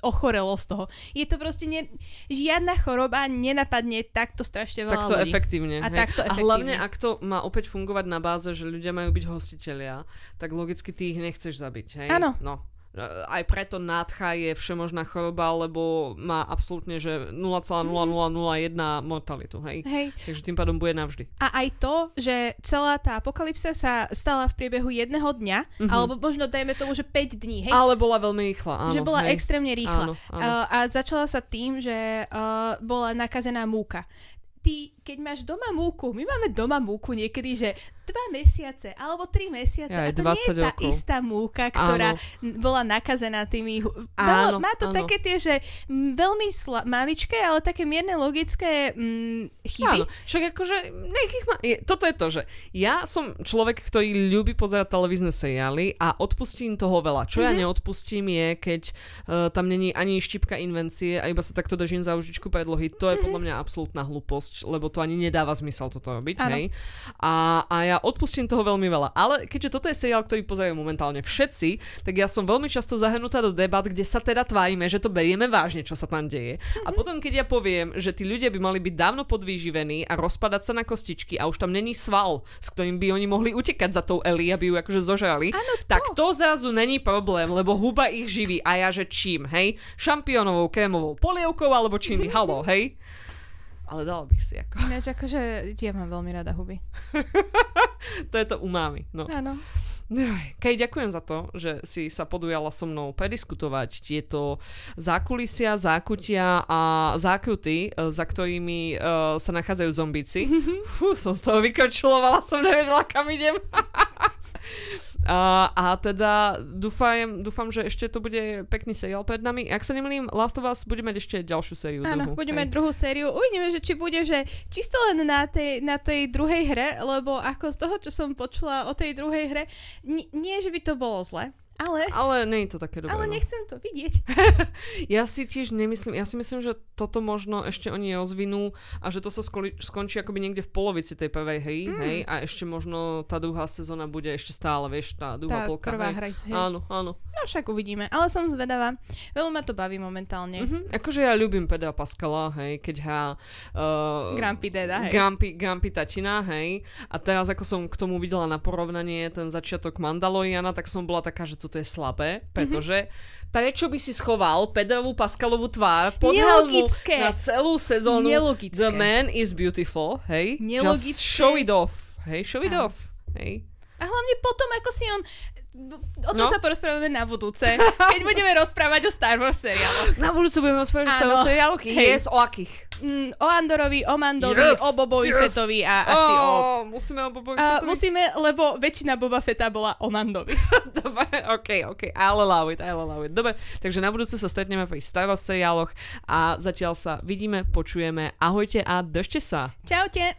ochorelo z toho. Je to proste ne, žiadna choroba nenapadne takto strašne veľa Takto ľudí. efektívne. A hej. takto a hlavne, ak to má opäť fungovať na báze, že ľudia majú byť hostitelia, tak logicky ty ich nechceš zabiť? Áno. No. Aj preto nádcha je všemožná choroba, lebo má absolútne, že 0,0001 mortalitu, hej? Hej. Takže tým pádom bude navždy. A aj to, že celá tá apokalypsa sa stala v priebehu jedného dňa, Mhm. alebo možno dajme tomu, že 5 dní, hej? Ale bola veľmi rýchla, áno. že bola hej. extrémne rýchla. Áno, áno. Uh, a začala sa tým, že uh, bola nakazená múka. Ty, keď máš doma múku, my máme doma múku niekedy, že dva mesiace alebo tri mesiace. Ja, a aj to nie je 20 tá rokov. istá múka, ktorá n- bola nakazená tými... Áno, má to áno. také tie, že veľmi sla- maličké, ale také mierne logické m, chyby. Áno, však akože, nejakých ma... je, toto je to, že ja som človek, ktorý ľúbi pozerať televízne seriály a odpustím toho veľa. Čo Mhm. ja neodpustím je, keď uh, tam není ani štipka invencie a iba sa takto držím za užičku predlohy. To je podľa mňa absolútna hlúposť, lebo to ani nedáva zmysel toto robiť, Áno. hej. A, a ja odpustím toho veľmi veľa. Ale keďže toto je seriál, ktorý pozerajú momentálne všetci, tak ja som veľmi často zahrnutá do debat, kde sa teda tvárime, že to berieme vážne, čo sa tam deje. A potom, keď ja poviem, že tí ľudia by mali byť dávno podvýživení a rozpadať sa na kostičky a už tam není sval, s ktorým by oni mohli utekať za tou Eli, aby ju akože zožrali, Áno, to. tak to zrazu není problém, lebo huba ich živí. A ja že čím, hej? Šampiónovou krémovou polievkou alebo čím? Halo, hej? Ale dala bych si ako. Ináč akože ja mám veľmi rada huby. <laughs> to je to umámi. No. Áno. Kej, ďakujem za to, že si sa podujala so mnou prediskutovať tieto zákulisia, zákutia a zákruty, e, za ktorými uh, sa nachádzajú zombíci. <laughs> Fú, som z toho vykočulovala, som nevedela, kam idem. <laughs> A, a teda dúfam, dúfam, že ešte to bude pekný seriál pred nami. Ak sa nemýlim, Last of Us bude mať ešte ďalšiu sériu. Áno, druhú. budeme Hej. druhú sériu. Uvidíme, že či bude, že čisto len na tej, na tej druhej hre, lebo ako z toho, čo som počula o tej druhej hre, n- nie, že by to bolo zle, ale, Ale nie je to také dobré. ale no. nechcem to vidieť. <laughs> Ja si tiež nemyslím, ja si myslím, že toto možno ešte oni rozvinú a že to sa skoli, skončí akoby niekde v polovici tej prvej hry, mm. hej, a ešte možno tá druhá sezóna bude ešte stále, vieš, tá druhá Tá polka. prvá hej. hra. Hej. Áno, áno. No však uvidíme, ale som zvedavá. Veľmi ma to baví momentálne. Mhm. Akože ja ľúbim Pedra Pascala, hej, keď hrá uh, Grumpy Deda, hej. Grumpy, Grumpy tačina, hej. A teraz ako som k tomu videla na porovnanie ten začiatok Mandaloriana, tak som bola taká, že toto je slabé, pretože prečo by si schoval Pedrovú Pascalovú tvár pod helmu na celú sezónu Nelogické. The Man is Beautiful, hej? Nelogické. Just show it off, hej? Show it Áno. off, hej? A hlavne potom, ako si on... O tom No. sa porozprávame na budúce, keď <laughs> budeme rozprávať o Star Wars seriáloch. Na budúce budeme rozprávať o. Star Wars seriáloch. Hej. Yes, o akých? Mm, o Andorovi, o Mandovi, Yes, o Bobovi yes. Fettovi a asi o... oh, Musíme o Bobovi A Fettovi? musíme, lebo väčšina Boba Fetta bola o Mandovi. <laughs> Dobre, OK, OK, I'll allow it, I'll allow it. Dobre, takže na budúce sa stretneme pri Star Wars seriáloch a zatiaľ sa vidíme, počujeme. Ahojte a držte sa. Čaute.